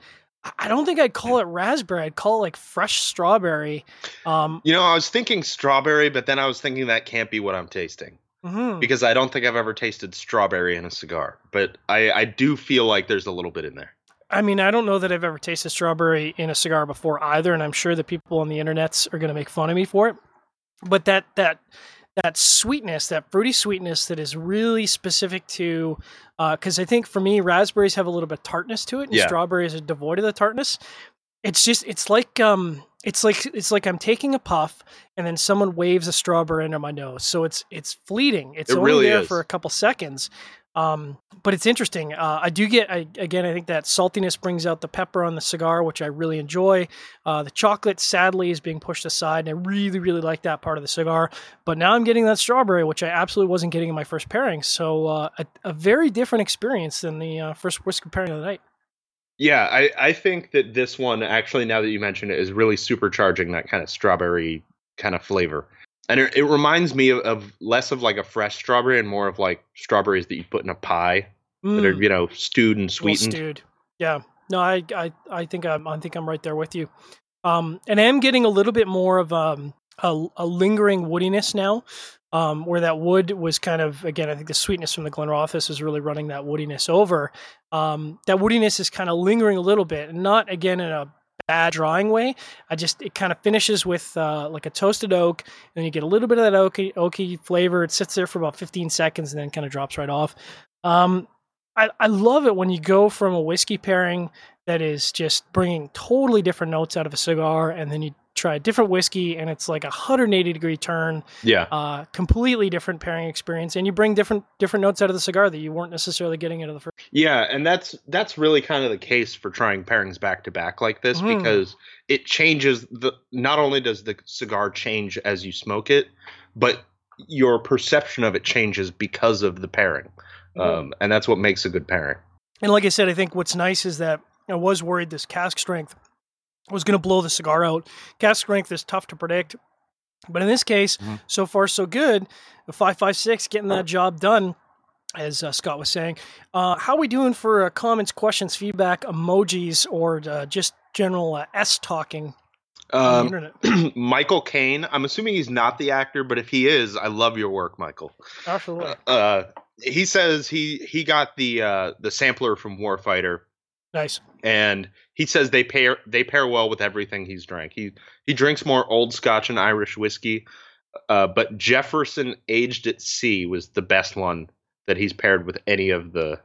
I- don't think I'd call it raspberry. I'd call it like fresh strawberry. Um, You know, I was thinking strawberry, but then I was thinking that can't be what I'm tasting. mhm. because I don't think I've ever tasted strawberry in a cigar, but I, I do feel like there's a little bit in there. I mean, I don't know that I've ever tasted strawberry in a cigar before either, and I'm sure that people on the internets are going to make fun of me for it. But that that that sweetness, that fruity sweetness, that is really specific to, because I think for me, raspberries have a little bit of tartness to it, and Yeah. strawberries are devoid of the tartness. It's just, it's like, um, it's like, it's like I'm taking a puff, and then someone waves a strawberry under my nose. So it's, it's fleeting. It's It only really there is. for a couple seconds. Um, but it's interesting. Uh, I do get I, again. I think that saltiness brings out the pepper on the cigar, which I really enjoy. Uh, the chocolate, sadly, is being pushed aside, and I really, really like that part of the cigar. But now I'm getting that strawberry, which I absolutely wasn't getting in my first pairing. So uh, a, a very different experience than the uh, first whiskey pairing of the night. Yeah, I, I think that this one actually, now that you mention it, is really supercharging that kind of strawberry kind of flavor. And it, it reminds me of, of less of like a fresh strawberry and more of like strawberries that you put in a pie that are Mm, you know stewed and sweetened. stewed. Yeah. No, I, I, I think I'm, I think I'm right there with you. Um, and I am getting a little bit more of um, a, a lingering woodiness now. Um, where that wood was kind of again, I think the sweetness from the Glenrothes is really running that woodiness over. Um, that woodiness is kind of lingering a little bit, and not again in a bad drying way. I just it kind of finishes with uh, like a toasted oak, and you get a little bit of that oaky oaky flavor. It sits there for about 15 seconds, and then kind of drops right off. Um, I, I love it when you go from a whiskey pairing that is just bringing totally different notes out of a cigar, and then you try a different whiskey and it's like a 180 degree turn Yeah. uh, completely different pairing experience and you bring different different notes out of the cigar that you weren't necessarily getting out of the first Yeah, and that's that's really kind of the case for trying pairings back to back like this Mhm. because it changes the not only does the cigar change as you smoke it, but your perception of it changes because of the pairing. Um, and that's what makes a good pairing. and like i said i think what's nice is that i was worried this cask strength was going to blow the cigar out cask strength is tough to predict but in this case Mhm. so far so good the 556 getting that job done as uh, Scott was saying, uh, how are we doing for uh, comments, questions, feedback, emojis, or uh, just general uh, S talking Um, internet? (clears throat) Michael Caine, I'm assuming he's not the actor, but if he is, I love your work, Michael. Absolutely. Uh, he says he he got the uh, the sampler from Warfighter, Nice. and he says they pair they pair well with everything he's drank. He he drinks more old Scotch and Irish whiskey, uh, but Jefferson aged at sea was the best one that he's paired with any of the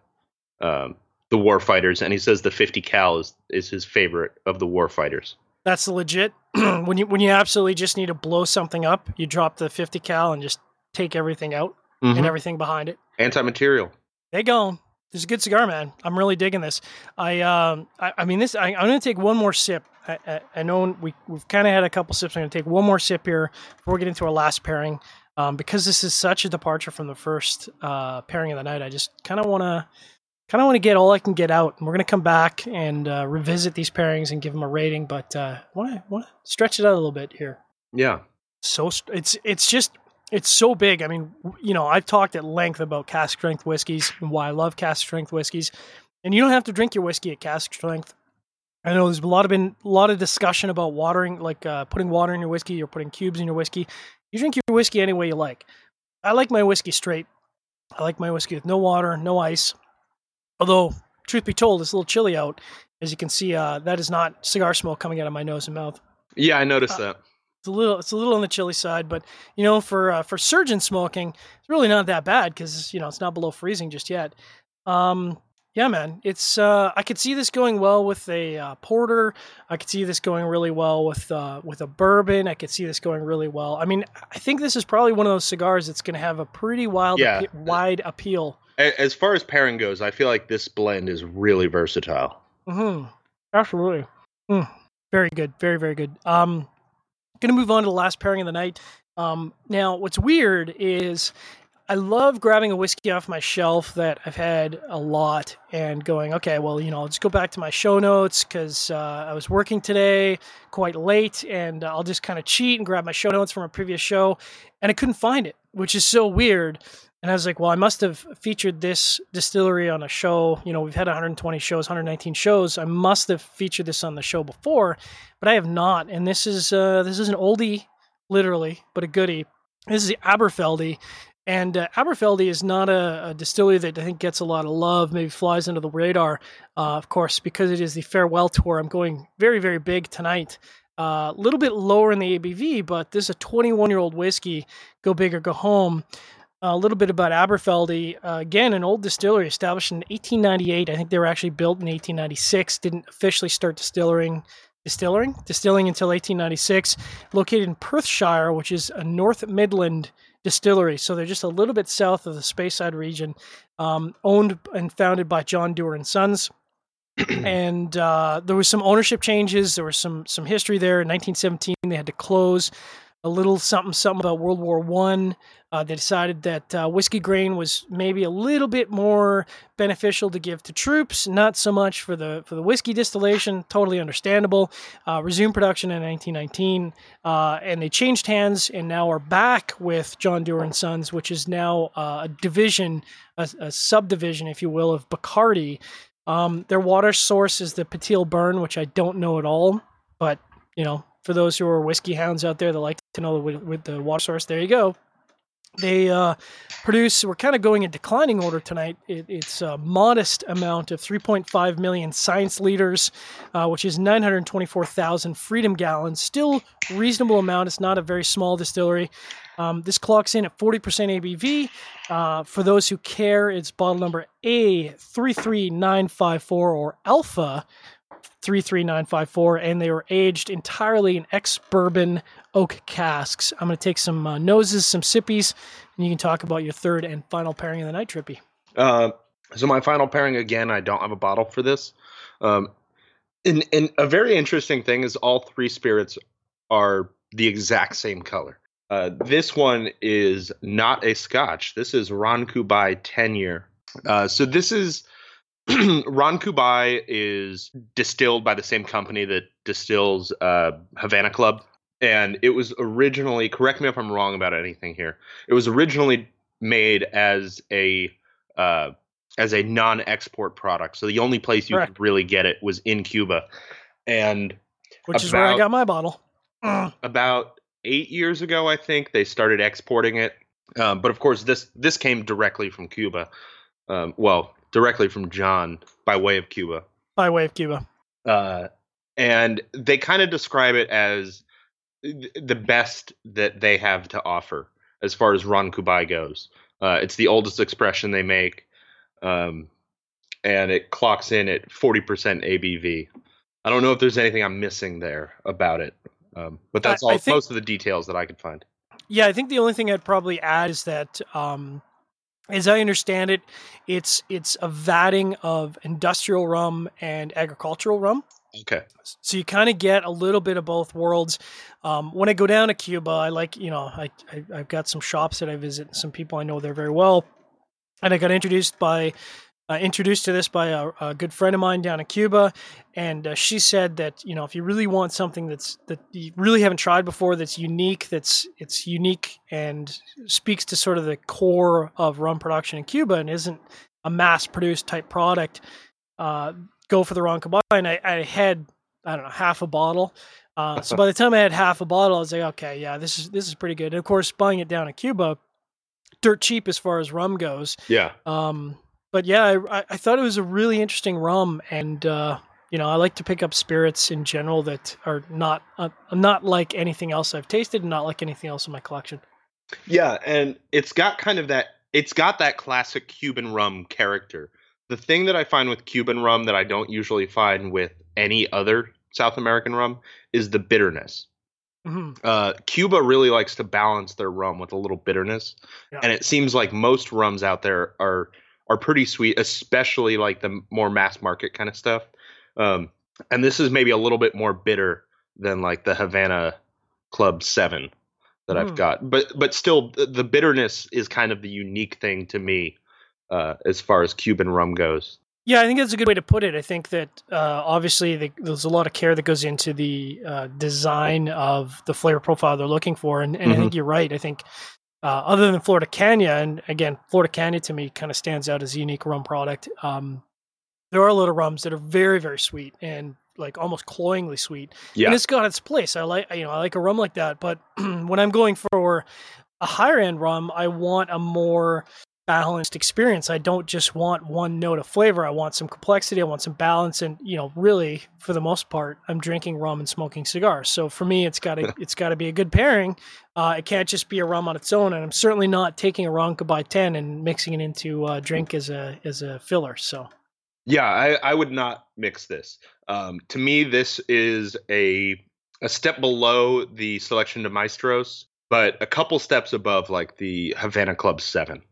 um, the Warfighters, and he says the 50 cal is is his favorite of the war fighters. That's legit. (clears throat) when you when you absolutely just need to blow something up, you drop the 50 cal and just take everything out Mhm. and everything behind it. Anti-material. They go. This is a good cigar, man. I'm really digging this. I um, I, I mean, this. I, I'm going to take one more sip. I, I, I know we we've kind of had a couple sips. I'm going to take one more sip here before we get into our last pairing, um, because this is such a departure from the first uh, pairing of the night. I just kind of want to, kind of want to get all I can get out. And we're going to come back and uh, revisit these pairings and give them a rating. But uh, want to want to stretch it out a little bit here Yeah. so it's it's just it's so big. I mean, you know, I've talked at length about cask strength whiskeys and why I love cask strength whiskeys. And you don't have to drink your whiskey at cask strength. I know there's a lot of been a lot of discussion about watering, like uh, putting water in your whiskey or putting cubes in your whiskey. You drink your whiskey any way you like. I like my whiskey straight. I like my whiskey with no water, no ice. Although, truth be told, it's a little chilly out. As you can see, uh, that is not cigar smoke coming out of my nose and mouth Yeah, I noticed Uh, that. It's a little it's a little on the chilly side, but you know for uh, for surgeon smoking, it's really not that bad because you know it's not below freezing just yet. Um, yeah, man, it's uh, I could see this going well with a uh, porter. I could see this going really well with uh, with a bourbon. I could see this going really well. I mean, I think this is probably one of those cigars that's going to have a pretty wild Yeah. appe- wide appeal. As far as pairing goes, I feel like this blend is really versatile. hmm Absolutely. Mm. Very good. Very, very good. Um, going to move on to the last pairing of the night. Um, now, what's weird is I love grabbing a whiskey off my shelf that I've had a lot and going, okay, well, you know, I'll just go back to my show notes because uh, I was working today quite late and I'll just kind of cheat and grab my show notes from a previous show. And I couldn't find it, which is so weird. And I was like, well, I must have featured this distillery on a show. You know, we've had 120 shows, 119 shows. I must have featured this on the show before, but I have not. And this is uh, this is an oldie, literally, but a goodie. This is the Aberfeldy, and uh, Aberfeldy is not a, a distillery that I think gets a lot of love, maybe flies under the radar. Uh, of course, because it is the farewell tour. I'm going very, very big tonight. A little bit lower in the ABV, but this is a 21 year old whiskey. Go big or go home a little bit about Aberfeldy. Uh, again, an old distillery established in 1898. I think they were actually built in 1896. Didn't officially start distilling, distilling, distilling until 1896. Located in Perthshire, which is a North Midland distillery. So they're just a little bit south of the Speyside region. Um, owned and founded by John Dewar and Sons. (clears throat) and uh, there was some ownership changes. There was some some history there. In 1917, they had to close. A little something something about World War One. Uh, they decided that uh, whiskey grain was maybe a little bit more beneficial to give to troops, not so much for the for the whiskey distillation. Totally understandable. Uh, resumed production in 1919, uh, and they changed hands and now are back with John Dewar and Sons, which is now uh, a division, a, a subdivision, if you will, of Bacardi. Um, their water source is the Pitilie Burn, which I don't know at all, but you know, for those who are whiskey hounds out there that like to know with, with the water source, there you go. They uh, produce. We're kind of going in declining order tonight. It, it's a modest amount of 3.5 million science liters, uh, which is 924,000 freedom gallons. Still reasonable amount. It's not a very small distillery. Um, this clocks in at 40% ABV. Uh, for those who care, it's bottle number A33954 or Alpha 33954, and they were aged entirely in ex bourbon oak casks. I'm going to take some uh, noses, some sippies, and you can talk about your third and final pairing of the night, Trippy. Uh, so my final pairing again, I don't have a bottle for this. Um, and, and a very interesting thing is all three spirits are the exact same color. Uh, this one is not a Scotch. This is Ron Cubay 10 year. Uh, so this is (clears throat) Ron Cubay is distilled by the same company that distills uh, Havana Club, and it was originally. Correct me if I'm wrong about anything here. It was originally made as a uh, as a non-export product, so the only place you Correct. could really get it was in Cuba, and Which is where I got my bottle. Mm. about eight years ago, I think they started exporting it. Um, but of course, this this came directly from Cuba. Um, well, directly from John by way of Cuba. By way of Cuba. Uh, and they kind of describe it as th- the best that they have to offer as far as Ron Cubay goes. Uh, it's the oldest expression they make, um, and it clocks in at 40% ABV. I don't know if there's anything I'm missing there about it, um, but that's I- I all think- most of the details that I could find. Yeah, I think the only thing I'd probably add is that, um, as I understand it, it's it's a vatting of industrial rum and agricultural rum. Okay. So you kind of get a little bit of both worlds. Um, when I go down to Cuba, I like you know I, I I've got some shops that I visit, some people I know there very well, and I got introduced by uh, introduced to this by a, a good friend of mine down in Cuba, and uh, she said that you know if you really want something that's that you really haven't tried before, that's unique, that's it's unique and speaks to sort of the core of rum production in Cuba and isn't a mass produced type product, uh, go for the Ron Cubay. And I, I had I don't know half a bottle. Uh, so by the time I had half a bottle, I was like, okay, yeah, this is this is pretty good. And of course, buying it down in Cuba, dirt cheap as far as rum goes. Yeah. Um, but yeah, I, I- thought it was a really interesting rum, and uh, you know, I like to pick up spirits in general that are not uh, not like anything else I've tasted, and not like anything else in my collection. Yeah, and it's got kind of that it's got that classic Cuban rum character. The thing that I find with Cuban rum that I don't usually find with any other South American rum is the bitterness. hmm Uh, Cuba really likes to balance their rum with a little bitterness, Yeah. and it seems like most rums out there are are pretty sweet, especially like the more mass market kind of stuff. Um, and this is maybe a little bit more bitter than like the Havana Club Seven that I've Mm. got, but but still, the the bitterness is kind of the unique thing to me uh, as far as Cuban rum goes. Yeah, I think that's a good way to put it. I think that uh, obviously the, there's a lot of care that goes into the uh, design of the flavor profile they're looking for, and, and I think you're right. I think uh, other than Flor de Caña, and again, Flor de Caña to me kind of stands out as a unique rum product. Um, there are a lot of rums that are very very sweet and like almost cloyingly sweet, Yeah, and it's got its place. I like you know I like a rum like that, but (clears throat) when I'm going for a higher end rum, I want a more balanced experience. I don't just want one note of flavor. I want some complexity. I want some balance, and you know, really, for the most part, I'm drinking rum and smoking cigars. So for me, it's got to it's got to be a good pairing. Uh, it can't just be a rum on its own, and I'm certainly not taking a Ron by ten and mixing it into a drink as a as a filler. So Yeah, I, I would not mix this. Um, to me, this is a a step below the selection de maestros, but a couple steps above like the Havana Club Seven.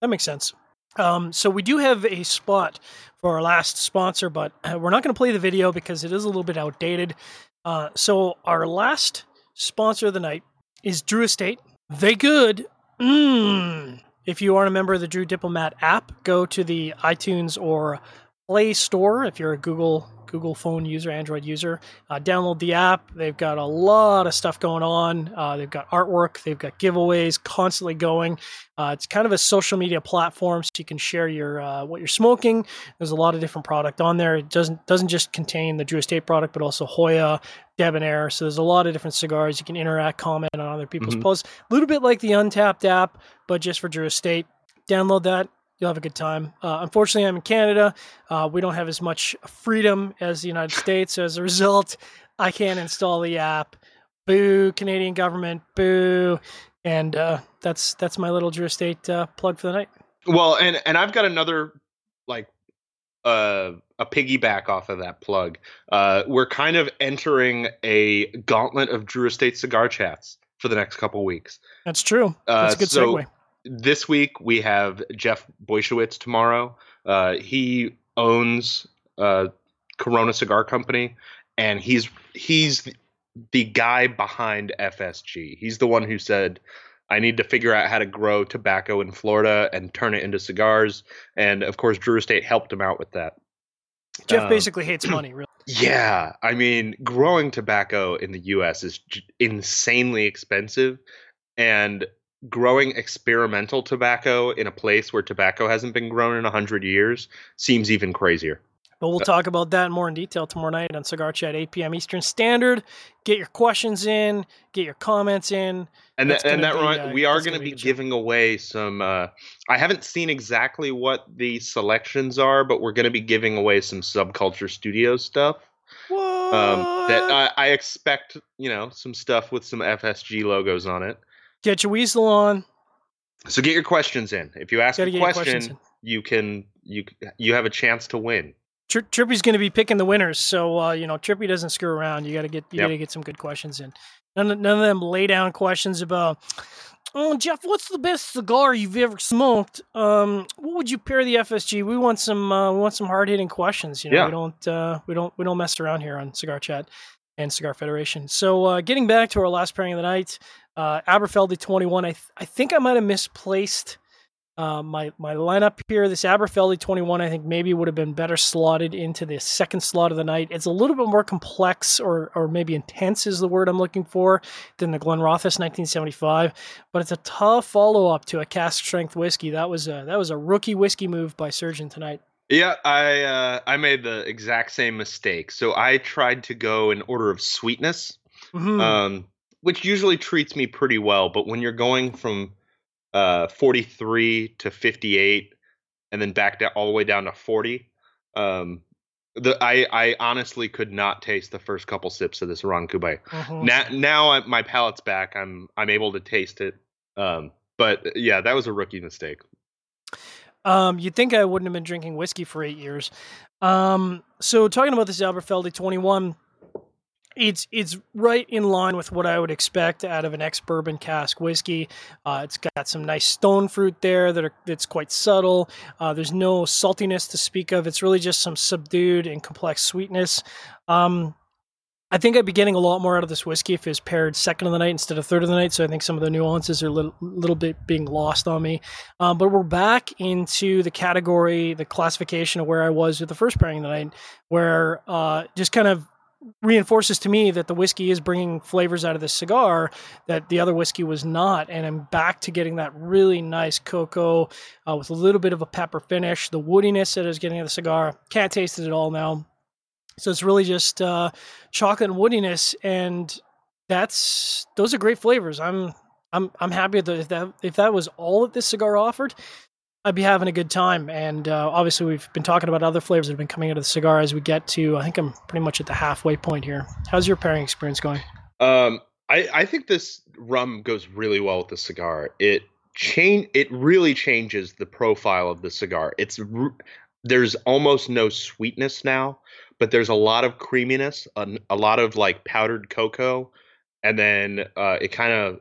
That makes sense. Um, so we do have a spot for our last sponsor, but uh, we're not going to play the video because it is a little bit outdated. Uh, so our last sponsor of the night is Drew Estate. They good. Mm. If you aren't a member of the Drew Diplomat app, go to the iTunes or Play Store if you're a Google Google phone user, Android user. Uh, download the app. They've got a lot of stuff going on. Uh, they've got artwork. They've got giveaways constantly going. Uh, it's kind of a social media platform, so you can share your uh, what you're smoking. There's a lot of different product on there. It doesn't doesn't just contain the Drew Estate product, but also Joya, Debonair. So there's a lot of different cigars. You can interact, comment on other people's mm-hmm. posts. A little bit like the Untappd app, but just for Drew Estate. Download that you'll have a good time. Uh, unfortunately, I'm in Canada. Uh, we don't have as much freedom as the United (laughs) States. As a result, I can't install the app. Boo, Canadian government. Boo. And uh, that's that's my little Drew Estate uh, plug for the night. Well, and and I've got another like uh, a piggyback off of that plug. Uh, we're kind of entering a gauntlet of Drew Estate cigar chats for the next couple weeks. That's true. That's a good so, segue this week we have Jeff Borysiewicz tomorrow. Uh, he owns uh, Corona Cigar Company, and he's he's the guy behind FSG. He's the one who said, "I need to figure out how to grow tobacco in Florida and turn it into cigars." And of course, Drew Estate helped him out with that. Jeff um, basically hates (clears throat) money, really. Yeah, I mean, growing tobacco in the U.S. is insanely expensive, and growing experimental tobacco in a place where tobacco hasn't been grown in 100 years seems even crazier. But we'll talk about that more in detail tomorrow night on Cigar Chat, 8 p.m. Eastern Standard. Get your questions in, get your comments in. And, that, and that be, uh, we are going to be, be giving away some. Uh, I haven't seen exactly what the selections are, but we're going to be giving away some Subculture Studio stuff. What? Um, that I, I expect, you know, some stuff with some FSG logos on it. Get your weasel on. So get your questions in. If you ask a question, you can you you have a chance to win. Tri- Trippy's going to be picking the winners, so uh, you know Trippy doesn't screw around. You got to get you yep. got to get some good questions in. None of, none of them lay down questions about. Oh, Jeff, what's the best cigar you've ever smoked? Um, what would you pair the FSG? We want some uh, we want some hard hitting questions. You know, yeah. we don't uh, we don't we don't mess around here on Cigar Chat and Cigar Federation. So, uh, getting back to our last pairing of the night, uh, Aberfeldy 21. I, th- I think I might have misplaced uh, my my lineup here. This Aberfeldy 21, I think maybe would have been better slotted into the second slot of the night. It's a little bit more complex, or or maybe intense is the word I'm looking for, than the Glenrothes 1975. But it's a tough follow up to a cask strength whiskey. That was a that was a rookie whiskey move by Surgeon tonight. Yeah, I uh, I made the exact same mistake. So I tried to go in order of sweetness, mm-hmm. um, which usually treats me pretty well. But when you're going from uh, 43 to 58, and then back down all the way down to 40, um, the I I honestly could not taste the first couple sips of this Ron Cubay. Mm-hmm. Now now I, my palate's back. I'm I'm able to taste it. Um, but yeah, that was a rookie mistake. Um, you'd think I wouldn't have been drinking whiskey for eight years. Um, so talking about this Aberfeldy 21, it's it's right in line with what I would expect out of an ex bourbon cask whiskey. Uh, it's got some nice stone fruit there that are that's quite subtle. Uh, there's no saltiness to speak of. It's really just some subdued and complex sweetness. Um, I think I'd be getting a lot more out of this whiskey if it's paired second of the night instead of third of the night. So I think some of the nuances are a little, little bit being lost on me. Um, but we're back into the category, the classification of where I was with the first pairing of the night, where uh, just kind of reinforces to me that the whiskey is bringing flavors out of the cigar that the other whiskey was not. And i'm back to getting that really nice cocoa uh, with a little bit of a pepper finish. The woodiness that is getting out of the cigar can't taste it at all now. So it's really just uh, chocolate and woodiness, and that's those are great flavors. I'm I'm I'm happy that if that was all that this cigar offered, I'd be having a good time. And uh, obviously, we've been talking about other flavors that have been coming out of the cigar as we get to. I think I'm pretty much at the halfway point here. How's your pairing experience going? Um, I I think this rum goes really well with the cigar. It change it really changes the profile of the cigar. It's there's almost no sweetness now but there's a lot of creaminess, a, a lot of like powdered cocoa, and then uh, it kind of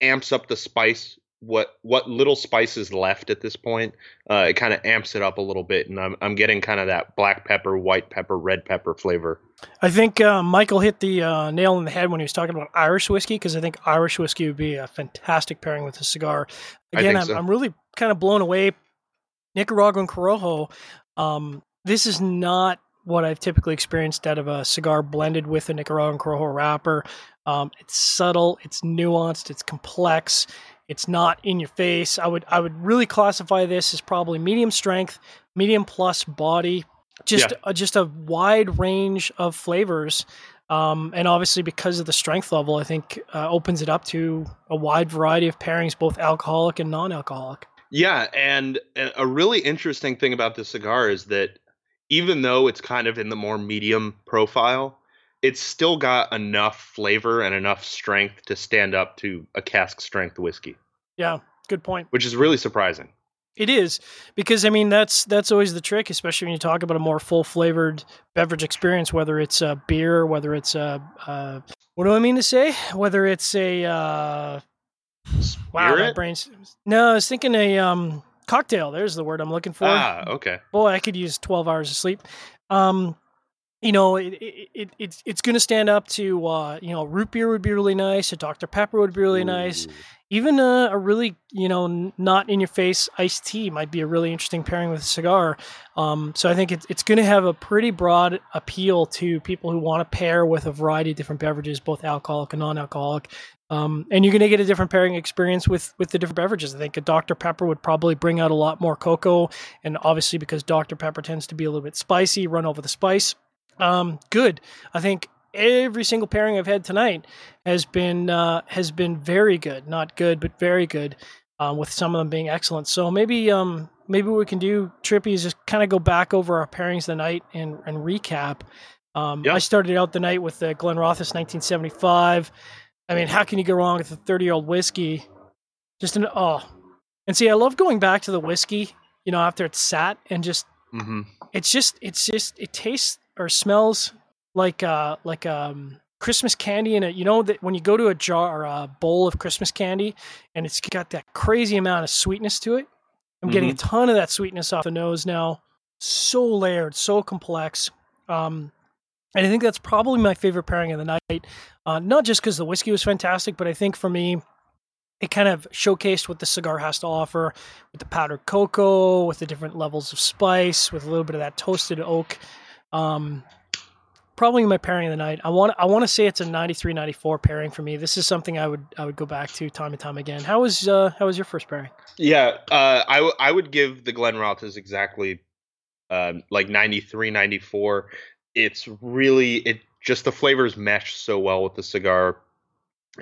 amps up the spice. What what little spice is left at this point, uh, it kind of amps it up a little bit, and I'm I'm getting kind of that black pepper, white pepper, red pepper flavor. I think uh, Michael hit the uh, nail on the head when he was talking about Irish whiskey because I think Irish whiskey would be a fantastic pairing with a cigar. Again, I'm, so. I'm really kind of blown away. Nicaraguan Corojo um, this is not what I've typically experienced out of a cigar blended with a Nicaraguan Corojo wrapper. Um, it's subtle, it's nuanced, it's complex, it's not in your face. I would I would really classify this as probably medium strength, medium plus body, just yeah. just a wide range of flavors. Um, and obviously, because of the strength level, I think uh, opens it up to a wide variety of pairings, both alcoholic and non-alcoholic. Yeah, and a really interesting thing about this cigar is that even though it's kind of in the more medium profile, it's still got enough flavor and enough strength to stand up to a cask strength whiskey. Yeah, good point. Which is really surprising. It is because I mean that's that's always the trick, especially when you talk about a more full flavored beverage experience, whether it's a beer, whether it's a, a what do I mean to say? Whether it's a uh, wow, my brain's no, I was thinking a um cocktail. There's the word I'm looking for. Ah, okay. Boy, I could use 12 hours of sleep. Um, you know, it, it, it it's it's going to stand up to uh, you know, root beer would be really nice. A Dr Pepper would be really Ooh. nice. Even a, a, really you know not in your face iced tea might be a really interesting pairing with a cigar. Um, so I think it's it's going to have a pretty broad appeal to people who want to pair with a variety of different beverages, both alcoholic and non-alcoholic. Um, and you're going to get a different pairing experience with with the different beverages. I think a Dr Pepper would probably bring out a lot more cocoa, and obviously because Dr Pepper tends to be a little bit spicy, run over the spice. Um, good. I think every single pairing I've had tonight has been uh, has been very good. Not good, but very good. Um, with some of them being excellent. So maybe um, maybe what we can do, Trippy, is just kind of go back over our pairings the night and and recap. Um, I started out the night with the Glenrothes 1975. I mean, how can you go wrong with a 30 year old whiskey? Just an oh, and see, I love going back to the whiskey. You know, after it's sat and just mm-hmm. it's just it's just it tastes or smells like uh like um Christmas candy in it. You know that when you go to a jar or a bowl of Christmas candy and it's got that crazy amount of sweetness to it. I'm mm-hmm. getting a mm-hmm. ton of that sweetness off the nose now. So layered, so complex. Um, and I think that's probably my favorite pairing of the night. Uh, not just because the whiskey was fantastic, but I think for me, it kind of showcased what the cigar has to offer with the powdered cocoa, with the different levels of spice, with a little bit of that toasted oak. Um, probably my pairing of the night. I want I want to say it's a 93 94 pairing for me. This is something I would I would go back to time and time again. How was uh how was your first pairing? Yeah, uh I, w- I would give the Glen Glenrothes exactly um like 93 94 it's really it just the flavors mesh so well with the cigar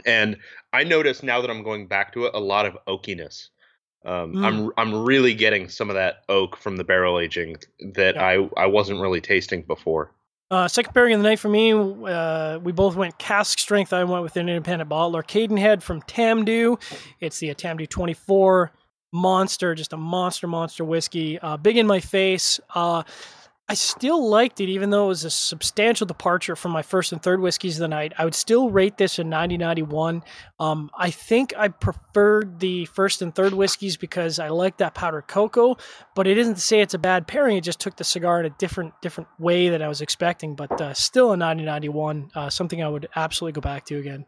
and i notice now that i'm going back to it a lot of oakiness um, mm. i'm i'm really getting some of that oak from the barrel aging that yeah. i i wasn't really tasting before uh, second pairing of the night for me, uh, we both went cask strength. I went with an independent bottler, Cadenhead from Tamdhu. It's the Tamdhu 24 monster, just a monster, monster whiskey. Uh, big in my face. Uh, I still liked it, even though it was a substantial departure from my first and third whiskeys of the night. I would still rate this a 90 Um, I think I preferred the first and third whiskeys because I like that powdered cocoa, but it isn't to say it's a bad pairing. It just took the cigar in a different different way that I was expecting, but uh, still a 90 uh, something I would absolutely go back to again.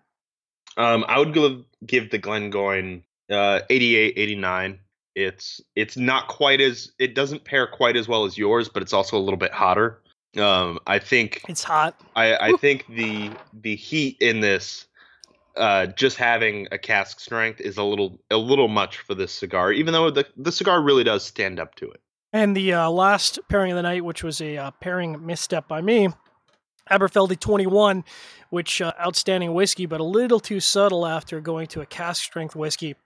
Um, I would give, give the Glengoyne uh, 88, 89. It's it's not quite as it doesn't pair quite as well as yours, but it's also a little bit hotter. Um, I think it's hot. I, I think the the heat in this, uh, just having a cask strength is a little a little much for this cigar, even though the the cigar really does stand up to it. And the uh, last pairing of the night, which was a uh, pairing misstep by me, Aberfeldy 21, which uh, outstanding whiskey, but a little too subtle after going to a cask strength whiskey.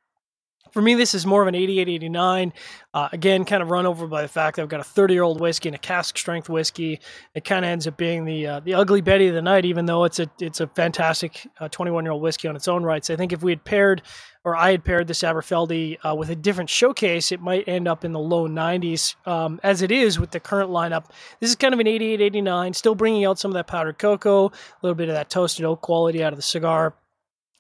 For me, this is more of an 88 89. Uh, again, kind of run over by the fact that I've got a 30 year old whiskey and a cask strength whiskey. It kind of ends up being the uh, the ugly Betty of the night, even though it's a it's a fantastic 21 uh, year old whiskey on its own rights. I think if we had paired, or I had paired this Aberfeldy uh, with a different showcase, it might end up in the low 90s. Um, as it is with the current lineup, this is kind of an 88 89, still bringing out some of that powdered cocoa, a little bit of that toasted oak quality out of the cigar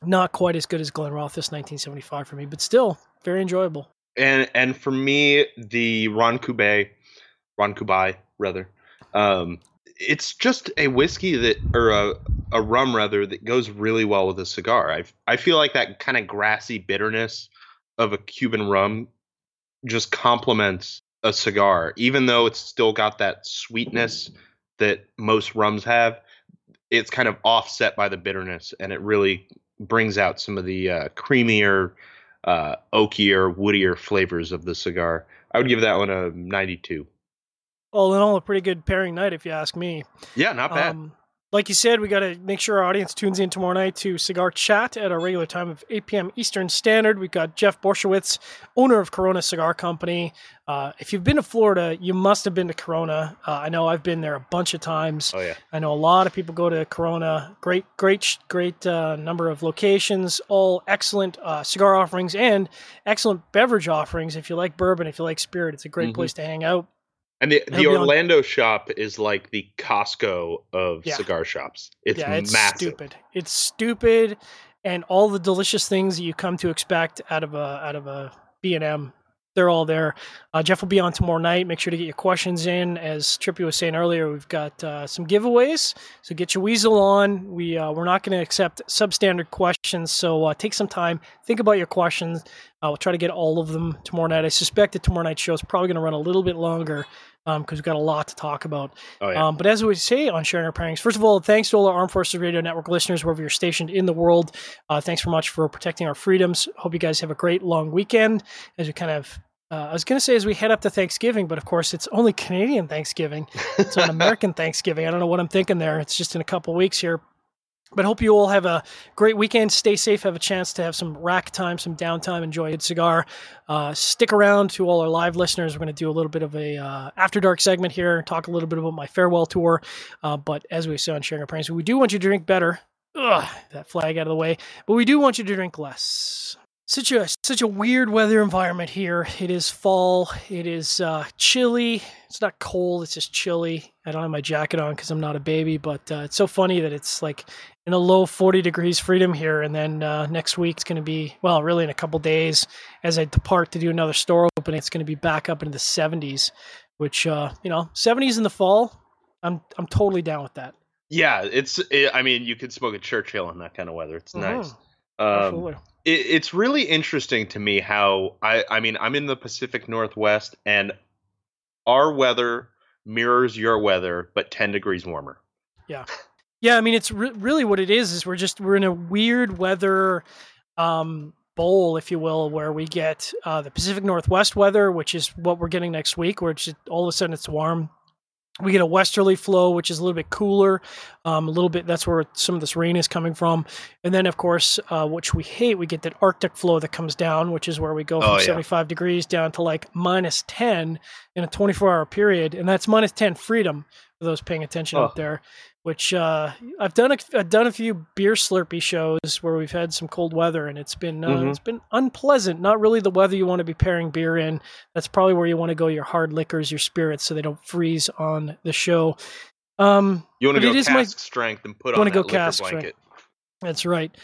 not quite as good as Glenrothes 1975 for me, but still very enjoyable. And and for me, the Ron Cubay, Ron Cubay rather, um, it's just a whiskey that or a a rum rather that goes really well with a cigar. I I feel like that kind of grassy bitterness of a Cuban rum just complements a cigar, even though it's still got that sweetness that most rums have. It's kind of offset by the bitterness, and it really brings out some of the uh, creamier, uh, oakier, woodier flavors of the cigar. I would give that one a 92. All in all, a pretty good pairing night, if you ask me. Yeah, not bad. Um, like you said, we got to make sure our audience tunes in tomorrow night to Cigar Chat at our regular time of 8 p.m. Eastern Standard. We've got Jeff Borysiewicz, owner of Corona Cigar Company. Uh, if you've been to Florida, you must have been to Corona. Uh, I know I've been there a bunch of times. oh yeah. I know a lot of people go to Corona. Great, great, great uh, number of locations. All excellent uh, cigar offerings and excellent beverage offerings. If you like bourbon, if you like spirit, it's a great Mhm. place to hang out. And the, the be on- Orlando shop is like the Costco of Yeah. cigar shops. It's, yeah, it's massive. stupid. It's stupid, and all the delicious things that you come to expect out of a out of a B and M, they're all there. Uh, Jeff will be on tomorrow night. Make sure to get your questions in. As Trippy was saying earlier, we've got uh, some giveaways, so get your weasel on. We uh, we're not going to accept substandard questions, so uh, take some time, think about your questions. Uh, we'll try to get all of them tomorrow night. I suspect that tomorrow night's show is probably going to run a little bit longer because we've got a lot to talk about. Oh yeah. Um, but as we say on sharing our pairings, first of all, thanks to all our Armed Forces Radio Network listeners wherever you're stationed in the world. Uh, thanks very much for protecting our freedoms. Hope you guys have a great long weekend as we kind of. Uh, I was going to say as we head up to Thanksgiving, but of course it's only Canadian Thanksgiving. It's not (laughs) American Thanksgiving. I don't know what I'm thinking there. It's just in a couple weeks here. But hope you all have a great weekend. Stay safe. Have a chance to have some rack time, some downtime. Enjoy a good cigar. Uh, stick around to all our live listeners. We're going to do a little bit of a uh, after dark segment here. Talk a little bit about my farewell tour. Uh, but as we say on sharing our pranks, we do want you to drink better. Ugh, that flag out of the way. But we do want you to drink less. Such a such a weird weather environment here. It is fall. It is uh, chilly. It's not cold. It's just chilly. I don't have my jacket on because I'm not a baby. But uh, it's so funny that it's like in a low 40 degrees freedom here, and then uh, next week it's going to be well, really in a couple days as I depart to do another store opening. It's going to be back up into the 70s, which uh, you know 70s in the fall. I'm I'm totally down with that. yeah, it's. It, I mean, you could smoke a Churchill in that kind of weather. It's nice. Mhm. Um, Absolutely. It, it's really interesting to me how I. I mean, I'm in the Pacific Northwest, and our weather mirrors your weather, but 10 degrees warmer. Yeah, Yeah. I mean, it's re- really what it is. Is we're just we're in a weird weather um, bowl, if you will, where we get uh, the Pacific Northwest weather, which is what we're getting next week, where it's just, all of a sudden it's warm. We get a westerly flow, which is a little bit cooler, um, a little bit. That's where some of this rain is coming from, and then of course, uh, which we hate, we get that Arctic flow that comes down, which is where we go from Oh, yeah. 75 degrees down to like minus 10 in a 24-hour period, and that's minus 10 freedom for those paying attention Oh. out there which uh, I've done. A, I've done a few beer slurpy shows where we've had some cold weather, and it's been uh, Mhm. it's been unpleasant. Not really the weather you want to be pairing beer in. That's probably where you want to go. Your hard liquors, your spirits, so they don't freeze on the show. Um, You want to it go is my- strength and put on that go cask strength. blanket. that's right.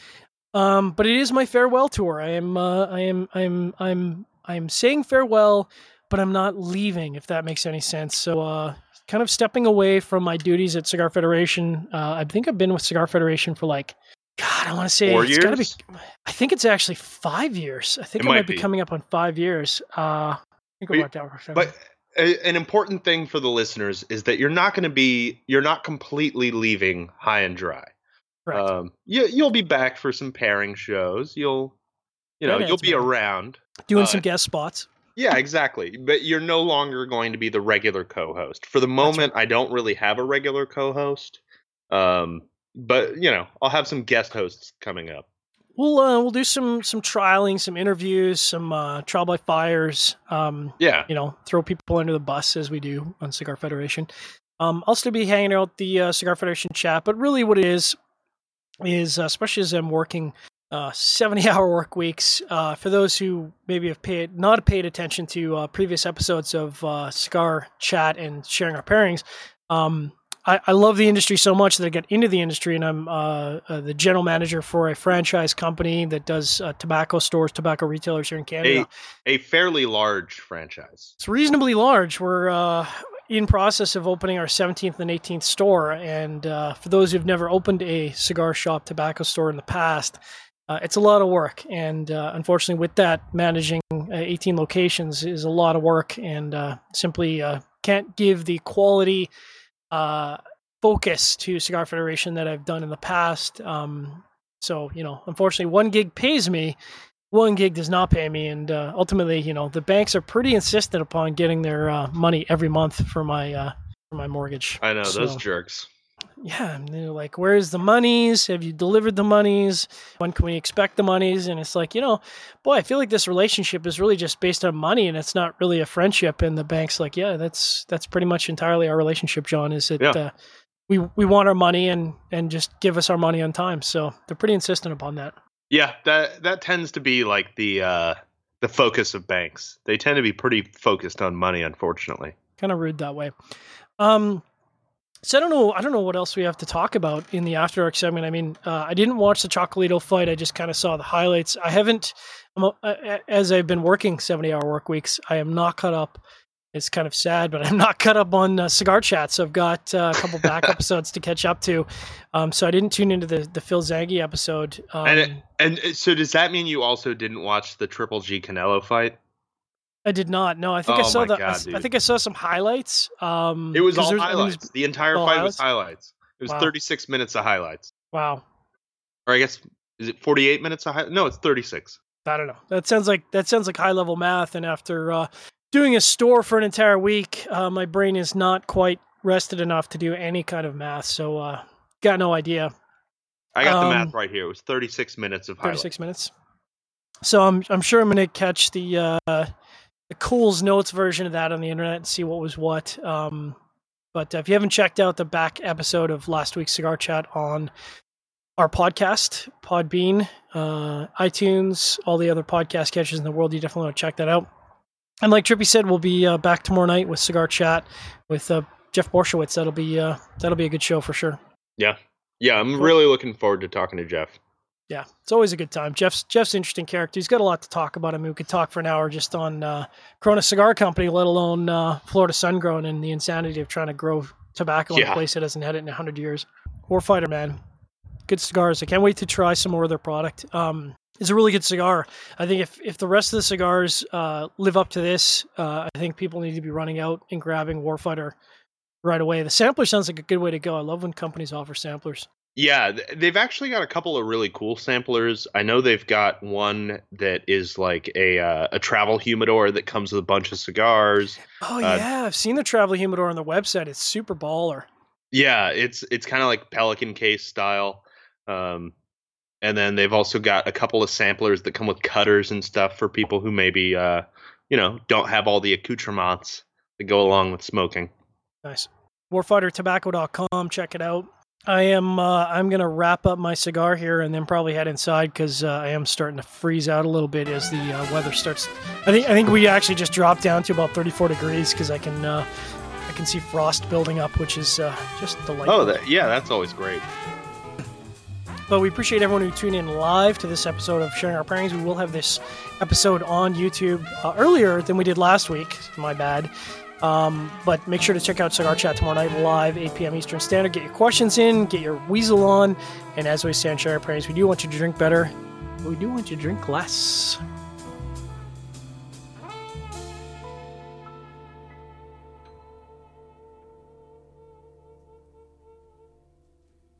Um, but it is my farewell tour. I am. Uh, I am. I'm. I'm. I'm saying farewell, but I'm not leaving. If that makes any sense. So. Kind of stepping away from my duties at Cigar Federation. Uh, I think I've been with Cigar Federation for like, God, I want to say Four it's got to be years? I think it's actually five years. I think It it, might might be be. coming up on five years. Uh, I think But- it worked out for a. But a, an important thing for the listeners is that you're not going to be, you're not completely leaving high and dry. Correct. Um, you, you'll be back for some pairing shows. You'll, you know, you'll be around. Doing uh, some guest spots. Yeah, exactly. But you're no longer going to be the regular co-host. For the moment, I don't really have a regular co-host. Um, but you know, I'll have some guest hosts coming up. We'll uh, we'll do some some trialing, some interviews, some uh, trial by fires. Um, Yeah. you know, throw people under the bus as we do on Cigar Federation. Um, I'll still be hanging out the uh, Cigar Federation chat, but really, what it is is uh, especially as I'm working uh, 70 (laughs) hour work weeks. Uh, for those who maybe have paid not paid attention to uh, previous episodes of uh, Cigar Chat and sharing our pairings, um, I, I love the industry so much that I got into the industry, and I'm uh, uh, the general manager for a franchise company that does uh, tobacco stores, tobacco retailers here in Canada. A a fairly large franchise. It's reasonably large. We're uh, in process of opening our 17th and 18th store, and uh, for those who've never opened a cigar shop tobacco store in the past, uh, it's a lot of work. And uh, unfortunately, with that, managing uh, 18 locations is a lot of work, and uh, simply uh, can't give the quality focus to Cigar Federation that I've done in the past. Um, so you know, unfortunately, one gig pays me one gig does not pay me, and uh, ultimately, you know, the banks are pretty insistent upon getting their uh, money every month for my uh, for my mortgage. I know so, those jerks. Yeah, and they're like, "Where's the monies? Have you delivered the monies? When can we expect the monies?" And it's like, you know, boy, I feel like this relationship is really just based on money, and it's not really a friendship. And the bank's like, "Yeah, that's that's pretty much entirely our relationship, John. Is it?" Yeah. Uh, we, we want our money and, and just give us our money on time. So they're pretty insistent upon that. Yeah, that that tends to be like the uh, the focus of banks. They tend to be pretty focused on money, unfortunately. Kind of rude that way. Um, so I don't know. I don't know what else we have to talk about in the After Dark segment. I mean, uh, I didn't watch the Chocolatito fight. I just kind of saw the highlights. I haven't, uh, as I've been working seventy-hour work weeks. I am not caught up it's kind of sad, but (laughs) I'm not cut up on uh, cigar chat, so I've got uh, a couple back (laughs) episodes to catch up to. Um, so I didn't tune into the the Phil Zanghi episode. Um, and and so does that mean you also didn't watch the Triple G Canelo fight? I did not. No, I think oh I saw the. God, I, I, think I saw some highlights. Um, it was all highlights. Was, the entire fight highlights? was highlights. It was wow. 36 minutes of highlights. Wow. Or I guess is it 48 minutes of highlights? No, it's 36. I don't know. That sounds like that sounds like high level math. And after uh, doing a store for an entire week, uh, my brain is not quite rested enough to do any kind of math. So, uh, got no idea. I got um, the math right here. It was 36 minutes of highlights. 36 minutes. So I'm I'm sure I'm going to catch the uh, the Cool's Notes version of that on the internet and see what was what. Um, but if you haven't checked out the back episode of last week's cigar chat on our podcast, Podbean, uh, iTunes, all the other podcast catches in the world, you definitely want to check that out. And like Trippy said, we'll be uh, back tomorrow night with Cigar Chat with uh, Jeff Borysiewicz. That'll be uh, that'll be a good show for sure. Yeah, yeah, I'm really looking forward to talking to Jeff. Yeah, it's always a good time. Jeff's Jeff's interesting character. He's got a lot to talk about. I mean, we could talk for an hour just on uh, Corona Cigar Company, let alone uh, Florida Sun Grown and the insanity of trying to grow tobacco yeah. in a place that hasn't had it in hundred years. Warfighter, man, good cigars. I can't wait to try some more of their product. Um, is a really good cigar. I think if, if the rest of the cigars uh, live up to this, uh, I think people need to be running out and grabbing Warfighter right away. The sampler sounds like a good way to go. I love when companies offer samplers. Yeah, they've actually got a couple of really cool samplers. I know they've got one that is like a uh, a travel humidor that comes with a bunch of cigars. Oh uh, yeah, I've seen the travel humidor on the website. It's super baller. Yeah, it's it's kind of like Pelican case style. Um, and then they've also got a couple of samplers that come with cutters and stuff for people who maybe uh, you know don't have all the accoutrements that go along with smoking. Nice. Warfightertobacco.com. Check it out. I am. Uh, I'm gonna wrap up my cigar here and then probably head inside because uh, I am starting to freeze out a little bit as the uh, weather starts. I think. I think we actually just dropped down to about 34 degrees because I can. Uh, I can see frost building up, which is uh, just delightful. Oh, that, yeah, that's always great. But we appreciate everyone who tuned in live to this episode of Sharing Our Pairings. We will have this episode on YouTube uh, earlier than we did last week. My bad. Um, but make sure to check out Cigar Chat tomorrow night live, 8 p.m. Eastern Standard. Get your questions in, get your weasel on. And as we say on Sharing Our Pairings, we do want you to drink better, but we do want you to drink less.